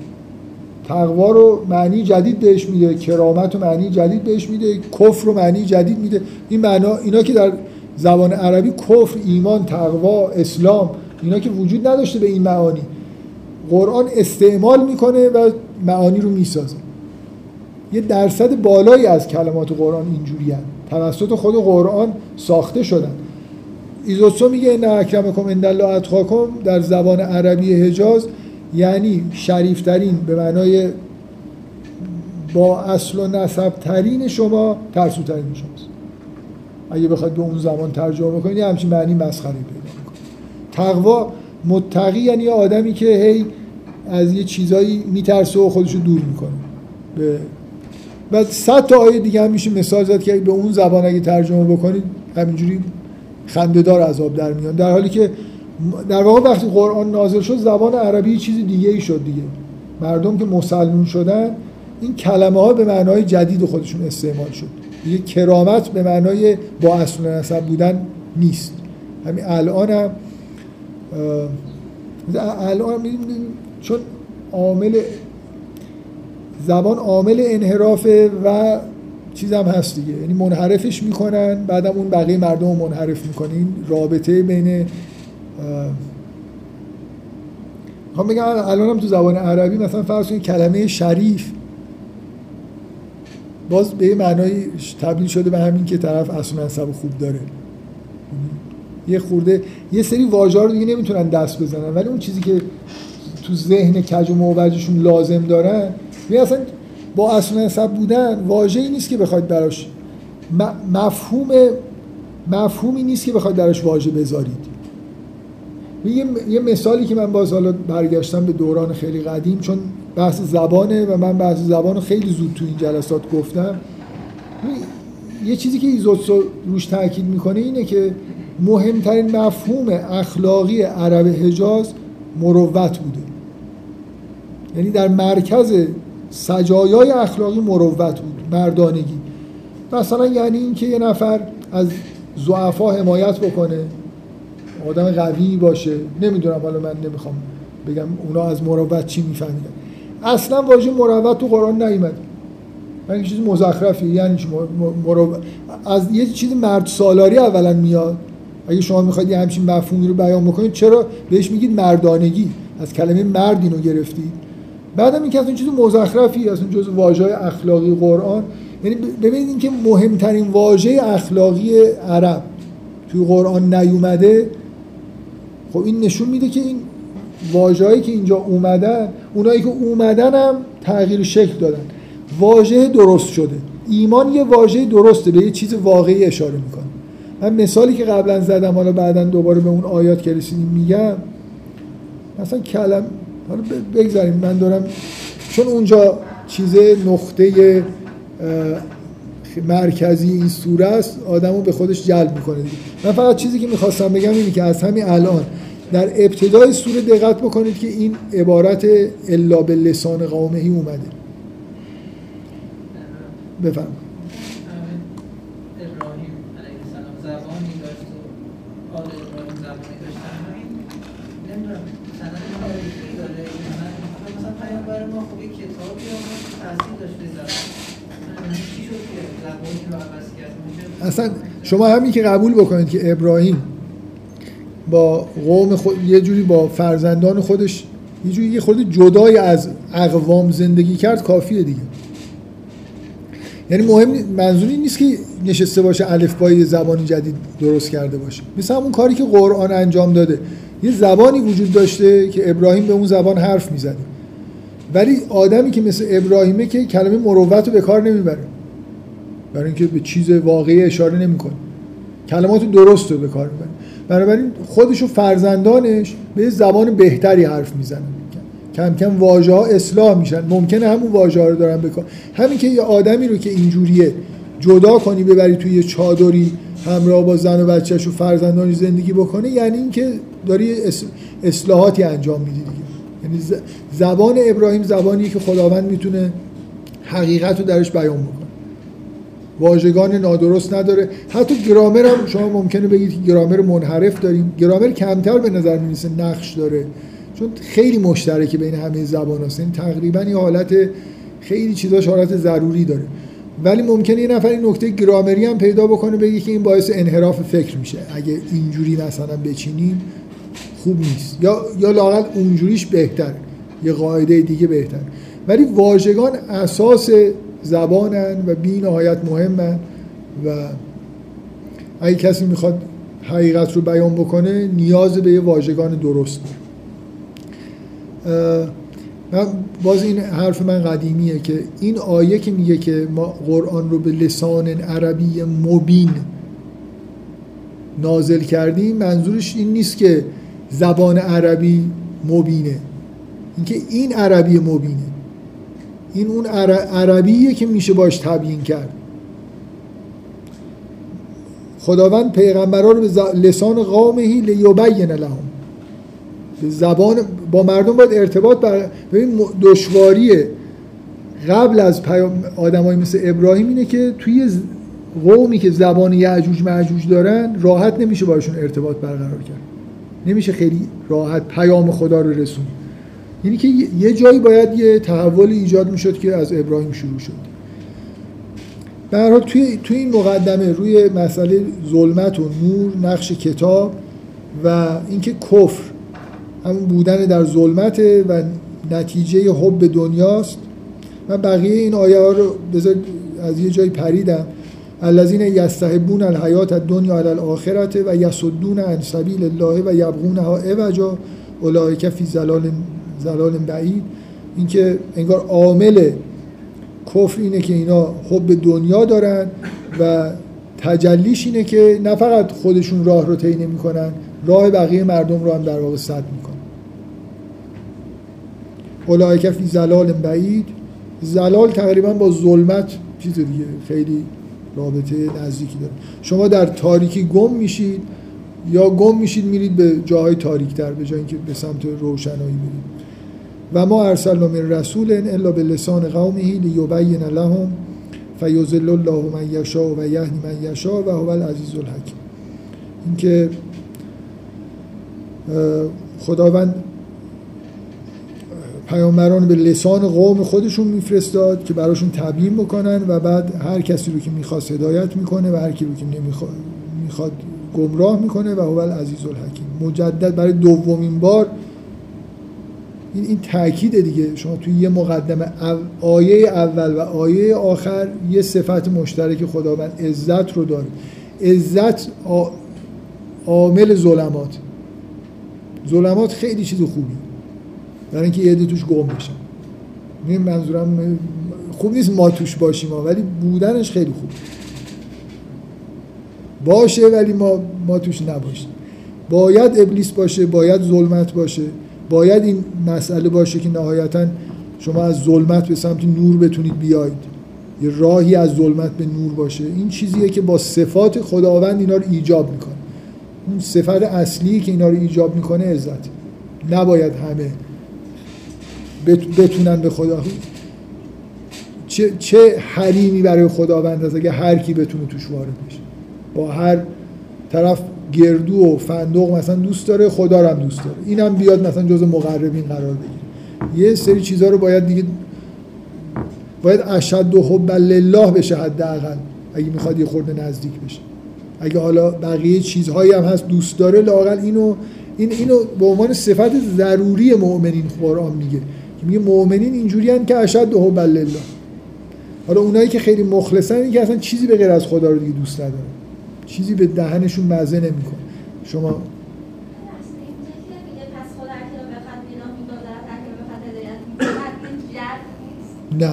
تقوا رو معنی جدید بهش میده کرامت رو معنی جدید بهش میده کفر رو معنی جدید میده. این معنا اینا که در زبان عربی کفر ایمان تقوا اسلام اینا که وجود نداشته به این معانی. قرآن استعمال می‌کنه و معانی رو می‌سازه. یه درصد بالایی از کلمات قرآن اینجوری توسط خود قرآن ساخته شدن. ایزوسو میگه نه اکرمکم عند الله اتقاکم در زبان عربی حجاز یعنی شریفترین به معنای با اصل و نسب ترین شما ترسوترین شماست. اگه بخواید به اون زمان ترجمه بکنید همچین معنی مسخره پیدا تقوا متقی یعنی آدمی که هی از یه چیزایی میترسه و خودشو دور می‌کنه. به و صد تا آیه دیگه هم میشه مثال زد که به اون زبان اگه ترجمه بکنید همینجوری خندهدار عذاب در میان. در حالی که در واقع وقتی قرآن نازل شد زبان عربی چیز دیگه ای شد دیگه. مردم که مسلمون شدن این کلمه ها به معنای جدید خودشون استعمال شد. دیگه کرامت به معنای با اصل نسب بودن نیست. همین الان هم الان چون عامل زبان عامل انحرافه و چیزم هست دیگه. یعنی منحرفش می‌کنن بعدم اون بقیه مردم رو منحرف می‌کنین. رابطه بین می‌خوام بگم الان هم تو زبان عربی مثلا فرض کنید کلمه شریف باز به معنای تبدیل شده به همین که طرف اصل منصب خوب داره. یه خورده یه سری واژه رو دیگه نمی‌تونن دست بزنن ولی اون چیزی که تو ذهن کج و موجشون لازم دارن یعنی اصلا با اصل نسب بودن واژه‌ای نیست که بخواید براش مفهوم مفهومی نیست که بخواید براش واژه بذارید. یه،, یه مثالی که من باز حالا برگشتم به دوران خیلی قدیم چون بحث زبانه و من بحث زبان خیلی زود تو این جلسات گفتم. یه چیزی که ایزوتسو روش تاکید می‌کنه اینه که مهمترین مفهوم اخلاقی عرب حجاز مروت بوده. یعنی در مرکز سجایای اخلاقی مروت بود مردانگی. مثلا یعنی اینکه یه نفر از زعفا حمایت بکنه آدم قوی باشه. نمی‌دونم حالا من نمی‌خوام بگم اونا از مروت چی میفهمیدن. اصلا واژه مروت تو قرآن نیومد. من یه چیز مزخرفی. یعنی مروت. از یه چیز مرد سالاری اولا میاد. اگه شما می‌خواید یه همچین مفهومی رو بیان بکنید چرا بهش میگید مردانگی؟ از کلمه مرد اینو گرفتید. بعدم این که از اون چیز مزخرفی از جزء واژه اخلاقی قرآن یعنی ببینید اینکه مهمترین واژه اخلاقی عرب توی قرآن نیومده خب این نشون میده که این واژه‌ای که اینجا اومدن اونایی که اومدن هم تغییر شکل دادن. واژه درست شده. ایمان یه واژه درسته به یه چیز واقعی اشاره می‌کنه. من مثالی که قبلا زدم حالا بعدا دوباره به اون آیات که رسیدیم میگم مثلا کلم حالا بگذاریم. من دارم چون اونجا چیز نقطه مرکزی این سوره است آدمو به خودش جلب می‌کنه. من فقط چیزی که می‌خواستم بگم اینه که از همین الان در ابتدای سوره دقت بکنید که این عبارت الا به لسان قومهی اومده. بفرم ابراهیم علیه السلام زبانی داشت و آل ابراهیم زبانی داشتن همین نمی‌دونم سند تاریخی داره یا نه مثلا پیامبر ما خب یک کتابی آمد که تاثیر داشت به زبان چی شد که زبانی رو عوض کرد اصلا شما همین که قبول بکنید که ابراهیم با قوم خود یه جوری با فرزندان خودش یه جوری یه خورده جدای از اقوام زندگی کرد کافیه دیگه. یعنی مهم منظور این نیست که نشسته باشه الفبای زبانی جدید درست کرده باشه. مثل همون کاری که قرآن انجام داده. یه زبانی وجود داشته که ابراهیم به اون زبان حرف می‌زده. ولی آدمی که مثل ابراهیمه که کلمه مروت رو به کار نمی‌بره. برای اینکه به چیز واقعی اشاره نمی‌کنه. کلمات درست رو به کار می‌بره. بنابراین خودش و فرزندانش به زبان بهتری حرف می‌زنن. کم کم واژه ها اصلاح میشن. ممکنه همون واژه ها رو دارن بکن همین که یه آدمی رو که اینجوریه جدا کنی ببری توی یه چادری همراه با زن و بچهش و فرزندانی زندگی بکنه یعنی اینکه داری اصلاحاتی انجام میدی دیگه. یعنی زبان ابراهیم زبانیه که خداوند می‌تونه حقیقت رو درش بیان بکنه. واژگان نادرست نداره. حتی گرامر هم شما ممکنه بگید که گرامر منحرف داریم. گرامر کمتر به نظر می‌رسه نقش داره. چون خیلی مشترکه بین همه زبان هست یعنی تقریبا یه حالت خیلی چیزاش حالت ضروری داره. ولی ممکنه یه نفر این نکته گرامری هم پیدا بکنه بگه که این باعث انحراف فکر میشه. اگه اینجوری مثلا بچینیم خوب نیست. یا یا لاقل اونجوریش بهتر یه قاعده دیگه بهتر ولی واژگان اساس زبانن و بی نهایت مهمن و اگه کسی می‌خواد حقیقت رو بیان بکنه نیاز به یه واژگان درست من باز این حرف من قدیمیه که این آیه که میگه که ما قرآن رو به لسان عربی مبین نازل کردیم منظورش این نیست که زبان عربی مبینه. اینکه این عربی مبینه. این اون عربیه که میشه باش تبیین کرد. خداوند پیغمبران رو به لسان قومهی لیبین لهم. به زبان با مردم باید ارتباط بر ببین دشواری قبل از آدمایی مثل ابراهیم اینه که توی قومی که زبان یعجوج معجوج دارن راحت نمیشه باشون ارتباط برقرار کرد. نمیشه خیلی راحت پیام خدا رو رسون یعنی که یه جایی باید یه تحولی ایجاد می‌شد که از ابراهیم شروع شد. به توی توی این مقدمه روی مسئله ظلمت و نور نقش کتاب و اینکه کفر همون بودن در ظلمت و نتیجه حب دنیاست من بقیه این آیه ها رو بذار از یه جایی پریدم. الذین یستحبون الحیات الدنیا علی الاخرته و یصدون عن سبیل الله و یبغونها عوجا اولئک فی ضلال زلال بعید اینکه انگار عامل کفر اینه که اینا حب دنیا دارن و تجلیش اینه که نه فقط خودشون راه رو طی نمی‌کنن راه بقیه مردم رو هم در واقع سد می‌کنن. اولئک فی زلال بعید. زلال تقریبا با ظلمت چیز دیگه خیلی رابطه نزدیکی داره. شما در تاریکی گم میشید یا گم میشید میرید به جاهای تاریک تر به جای اینکه به سمت روشنایی برید. و ما ارسلنا من رسول الا به لسان قومه لیبین لهم فیضل الله من یشاء و یهدی من یشاء و هو العزیز الحکیم. اینکه خداوند پیامبران به لسان قوم خودشون میفرستاد که براشون تبیین بکنن و بعد هر کسی رو که می‌خواست هدایت می‌کنه و هر کی رو که نمی‌خواد می‌خواد گمراه می‌کنه و هو العزیز الحکیم. مجدد برای دومین بار این این تاکید دیگه. شما توی یه مقدمه آیه اول و آیه آخر یه صفت مشترک خداوند عزت رو داره عزت عامل ظلمات. ظلمات خیلی چیز خوبی. برای اینکه یه توش گم بشن. این منظورم خوب نیست ما توش باشیم ولی بودنش خیلی خوب. باشه ولی ما ما توش نباشیم. باید ابلیس باشه باید ظلمت باشه. باید این مسئله باشه که نهایتا شما از ظلمت به سمت نور بتونید بیاید. یه راهی از ظلمت به نور باشه. این چیزیه که با صفات خداوند اینا رو ایجاب می‌کنه. اون صفت اصلی که اینا رو ایجاب می‌کنه عزت. نباید همه بتونن به خدا. چه, چه حریمی برای خداوند هست اگه هر کی بتونه توش وارد بشه. با هر طرف گردو و فندق مثلا دوست داره خدا رو هم دوست داره. اینم بیاد مثلا جز مقربین قرار بگیره. یه سری چیزها رو باید دیگه باید اشد و حب لله بشه حداقل اگه می‌خواد یه خورده نزدیک بشه. اگه حالا بقیه چیزهایی هم هست دوست داره لاقل اینو این اینو به عنوان صفت ضروری مؤمنین قرآن میگه. که میگه مؤمنین اینجوری که اشد و حب لله. حالا اونایی که خیلی مخلصن این که اصلا چیزی به غیر از خدا رو دیگه دوست ندارن. چیزی به دهنشون مزه نمی‌کنه. شما نه.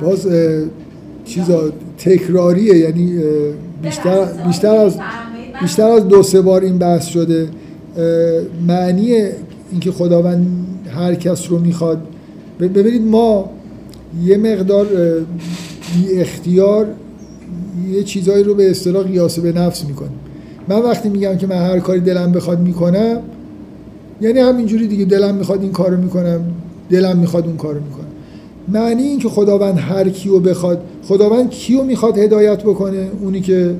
باز چیزا تکراریه. یعنی بیشتر بیشتر از بیشتر از دو سه بار این بحث شده. معنی اینکه خداوند هر کس رو می‌خواد ببینید ما یه مقدار بی اختیار یه چیزایی رو به اصطلاح قیاسه به نفس می‌کنیم. من وقتی میگم که من هر کاری دلم بخواد می‌کنم یعنی همینجوری دیگه دلم می‌خواد این کارو می‌کنم دلم می‌خواد اون کارو می‌کنم. معنی این که خداوند هر کیو بخواد خداوند کیو می‌خواد هدایت بکنه؟ اونی که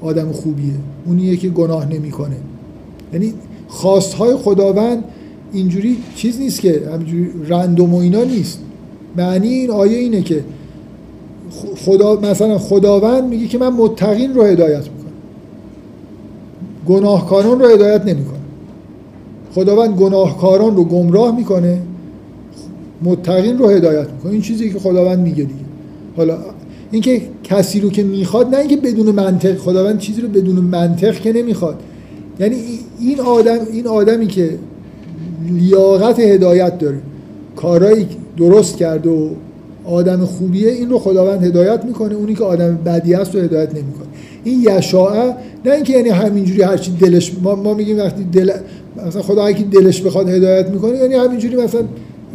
آدم خوبیه. اونیه که گناه نمی‌کنه. یعنی خواستهای خداوند اینجوری چیز نیست که همینجوری رندوم و اینا نیست. معنی این آیه اینه که خدا مثلا خداوند میگه که من متقین رو هدایت می‌کنم. گناهکاران رو هدایت نمی‌کنه خداوند گناهکاران رو گمراه می‌کنه متقین رو هدایت می‌کنه. این چیزی که خداوند میگه دیگه. حالا اینکه کسی رو که می‌خواد نه اینکه بدون منطق خداوند چیزی رو بدون منطق که نمی‌خواد. یعنی این آدم این آدمی که لیاقت هدایت داره. کارایی درست کرده و آدم خوبیه این رو خداوند هدایت می‌کنه اونی که آدم بدی است رو هدایت نمی‌کنه. این یشاعه نه اینکه یعنی همینجوری هرچی دلش ما, ما میگیم وقتی دل مثلا خدا که دلش بخواد هدایت می‌کنه یعنی همینجوری مثلا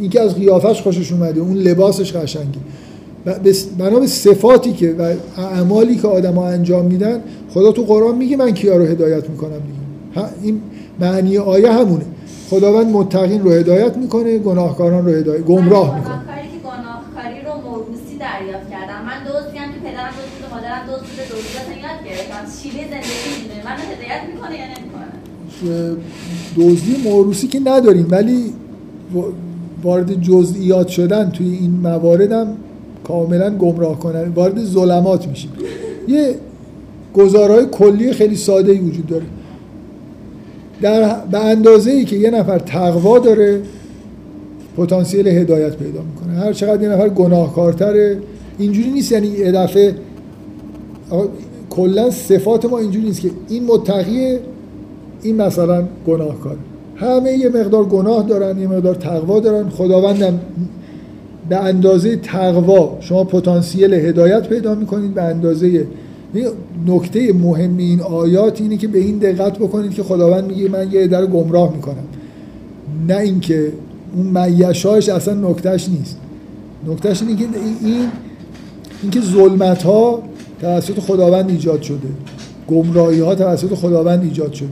اینکه از قیافش خوشش اومده اون لباسش قشنگه. بنا به صفاتی که و اعمالی که آدما انجام میدن خدا تو قرآن میگه من کیا رو هدایت می‌کنم دیگه. این معنی آیه همونه. خداوند متقین رو هدایت می‌کنه گناهکاران رو هدایت گمراه می‌کنه. کاری که گناهکاری رو موروثی دریافت کردم. من دوستی هم که پدرم دوست مادرم دوست بوده اصلا یاد گرفتم. شیوه زندگی می‌دونه من هدایت می‌کنه یا نمی‌کنه؟ دزدی موروثی که نداریم ولی وارد جزئیات شدن توی این موارد هم کاملا گمراه کنن. وارد ظلمات میشیم. یه گزارهای کلی خیلی ساده ای وجود داره. در به اندازه ای که یه نفر تقوا داره پتانسیل هدایت پیدا می‌کنه. هر چقدر یه نفر گناهکارتره اینجوری نیست. یعنی یه دفعه کلا صفات ما اینجوری نیست که این متقیه این مثلا گناهکار. همه یه مقدار گناه دارن یه مقدار تقوا دارن. خداوندم به اندازه تقوا شما پتانسیل هدایت پیدا می‌کنید به اندازه نکته مهم این آیات اینه که به این دقت بکنید که خداوند میگه من یه در گمراه می‌کنم. نه اینکه اون میشاش اصلا نکتهش نیست. نکتهش اینه که این اینکه ظلمت ها توسط خداوند ایجاد شده. گمراهی ها توسط خداوند ایجاد شده.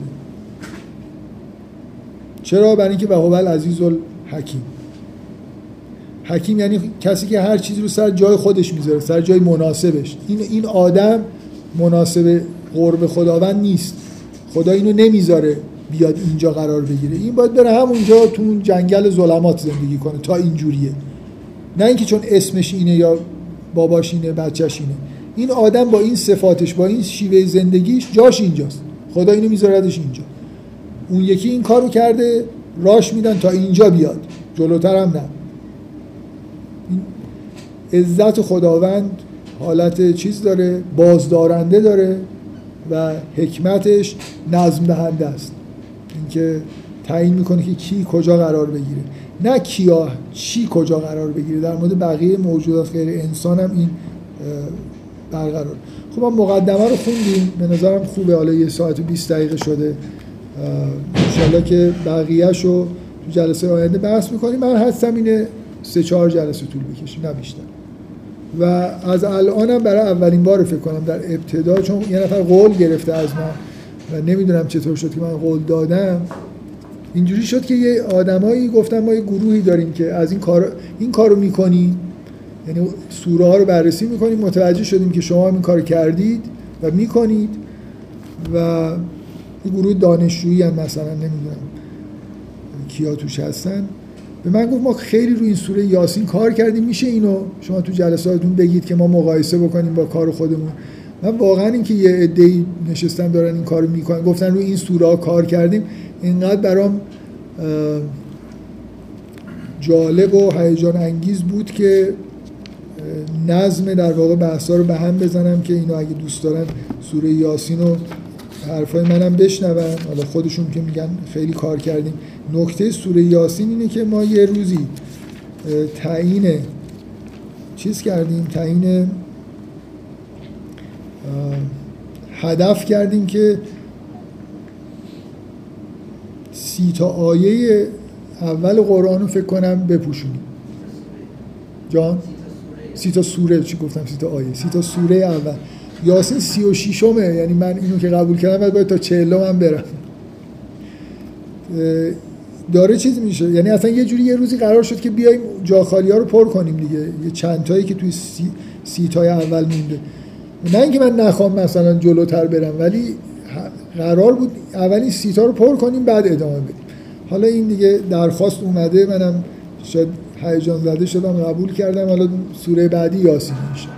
چرا؟ برای اینکه به عزیز الحکیم. حکیم یعنی کسی که هر چیزی رو سر جای خودش می‌ذاره سر جای مناسبش. این این آدم مناسب قرب خداوند نیست. خدا اینو نمی‌ذاره بیاد اینجا قرار بگیره. این باید بره همونجا تو اون جنگل ظلمات زندگی کنه تا اینجوریه نه اینکه چون اسمش اینه یا باباش اینه بچهش اینه. این آدم با این صفاتش با این شیوه زندگیش جاش اینجاست. خدا اینو میذاردش اینجا. اون یکی این کارو کرده راش میدن تا اینجا بیاد. جلوتر هم نه. عزت خداوند حالت چیز داره بازدارنده داره و حکمتش نظم دهنده است. اینکه تعیین می‌کنه که کی کجا قرار بگیره. نه کیا چی کجا قرار بگیره. در مورد بقیه موجودات غیر انسان هم این برقرار. خب ما مقدمه رو خوندیم. به نظرم خوبه. حالا یه ساعت و 20 دقیقه شده. انشالله که بقیهش رو تو جلسه آینده بحث می‌کنیم. من هستم اینه سه چهار جلسه طول بکشیم نه بیشتر. و از الانم برای اولین بار فکر کنم در ابتدا چون یه نفر قول گرفته از من و نمی‌دونم چطور شد که من قول دادم. اینجوری شد که یه آدمایی گفتن ما یه گروهی داریم که از این کار این کارو می‌کنیم یعنی سوره ها رو بررسی می‌کنیم متوجه شدیم که شما هم این کار کردید و می‌کنید و یه گروه دانشجویی هم مثلا نمی‌دونم کیا توش هستن. به من گفت ما خیلی روی این سوره یاسین کار کردیم. میشه اینو شما تو جلساتتون بگید که ما مقایسه بکنیم با کار خودمون؟ من واقعا اینکه یه عده‌ای نشستن دارن این کارو می‌کنن گفتن روی این سوره کار کردیم اینقدر برام جالب و هیجان انگیز بود که نظم در واقع بحثا رو به هم بزنم که اینو اگه دوست دارن سوره یاسین رو حرفای منم بشنون. حالا خودشون که میگن خیلی کار کردیم نکته سوره یاسین اینه که ما یه روزی تعیین چیز کردیم؟ تعیین هدف کردیم که سی تا آیه اول قرآن رو فکر کنم بپوشونیم. جان؟ سی تا سوره. چی گفتم؟ سی تا آیه. سی تا سوره اول. یاسین سی و شیشمه یعنی من اینو که قبول کردم باید, باید تا چهلم هم برم. داره چیز میشه یعنی اصلا یه جوری یه روزی قرار شد که بیایم جاخالی ها رو پر کنیم دیگه. یه چند تایی که توی سی, سی تای اول مونده. نه اینکه من نخوام مثلا جلوتر برم ولی قرار بود اولین سی تا رو پر کنیم بعد ادامه بدیم. حالا این دیگه درخواست اومده منم شاید هیجان زده شدم قبول کردم. حالا سوره بعدی یاسین میشه.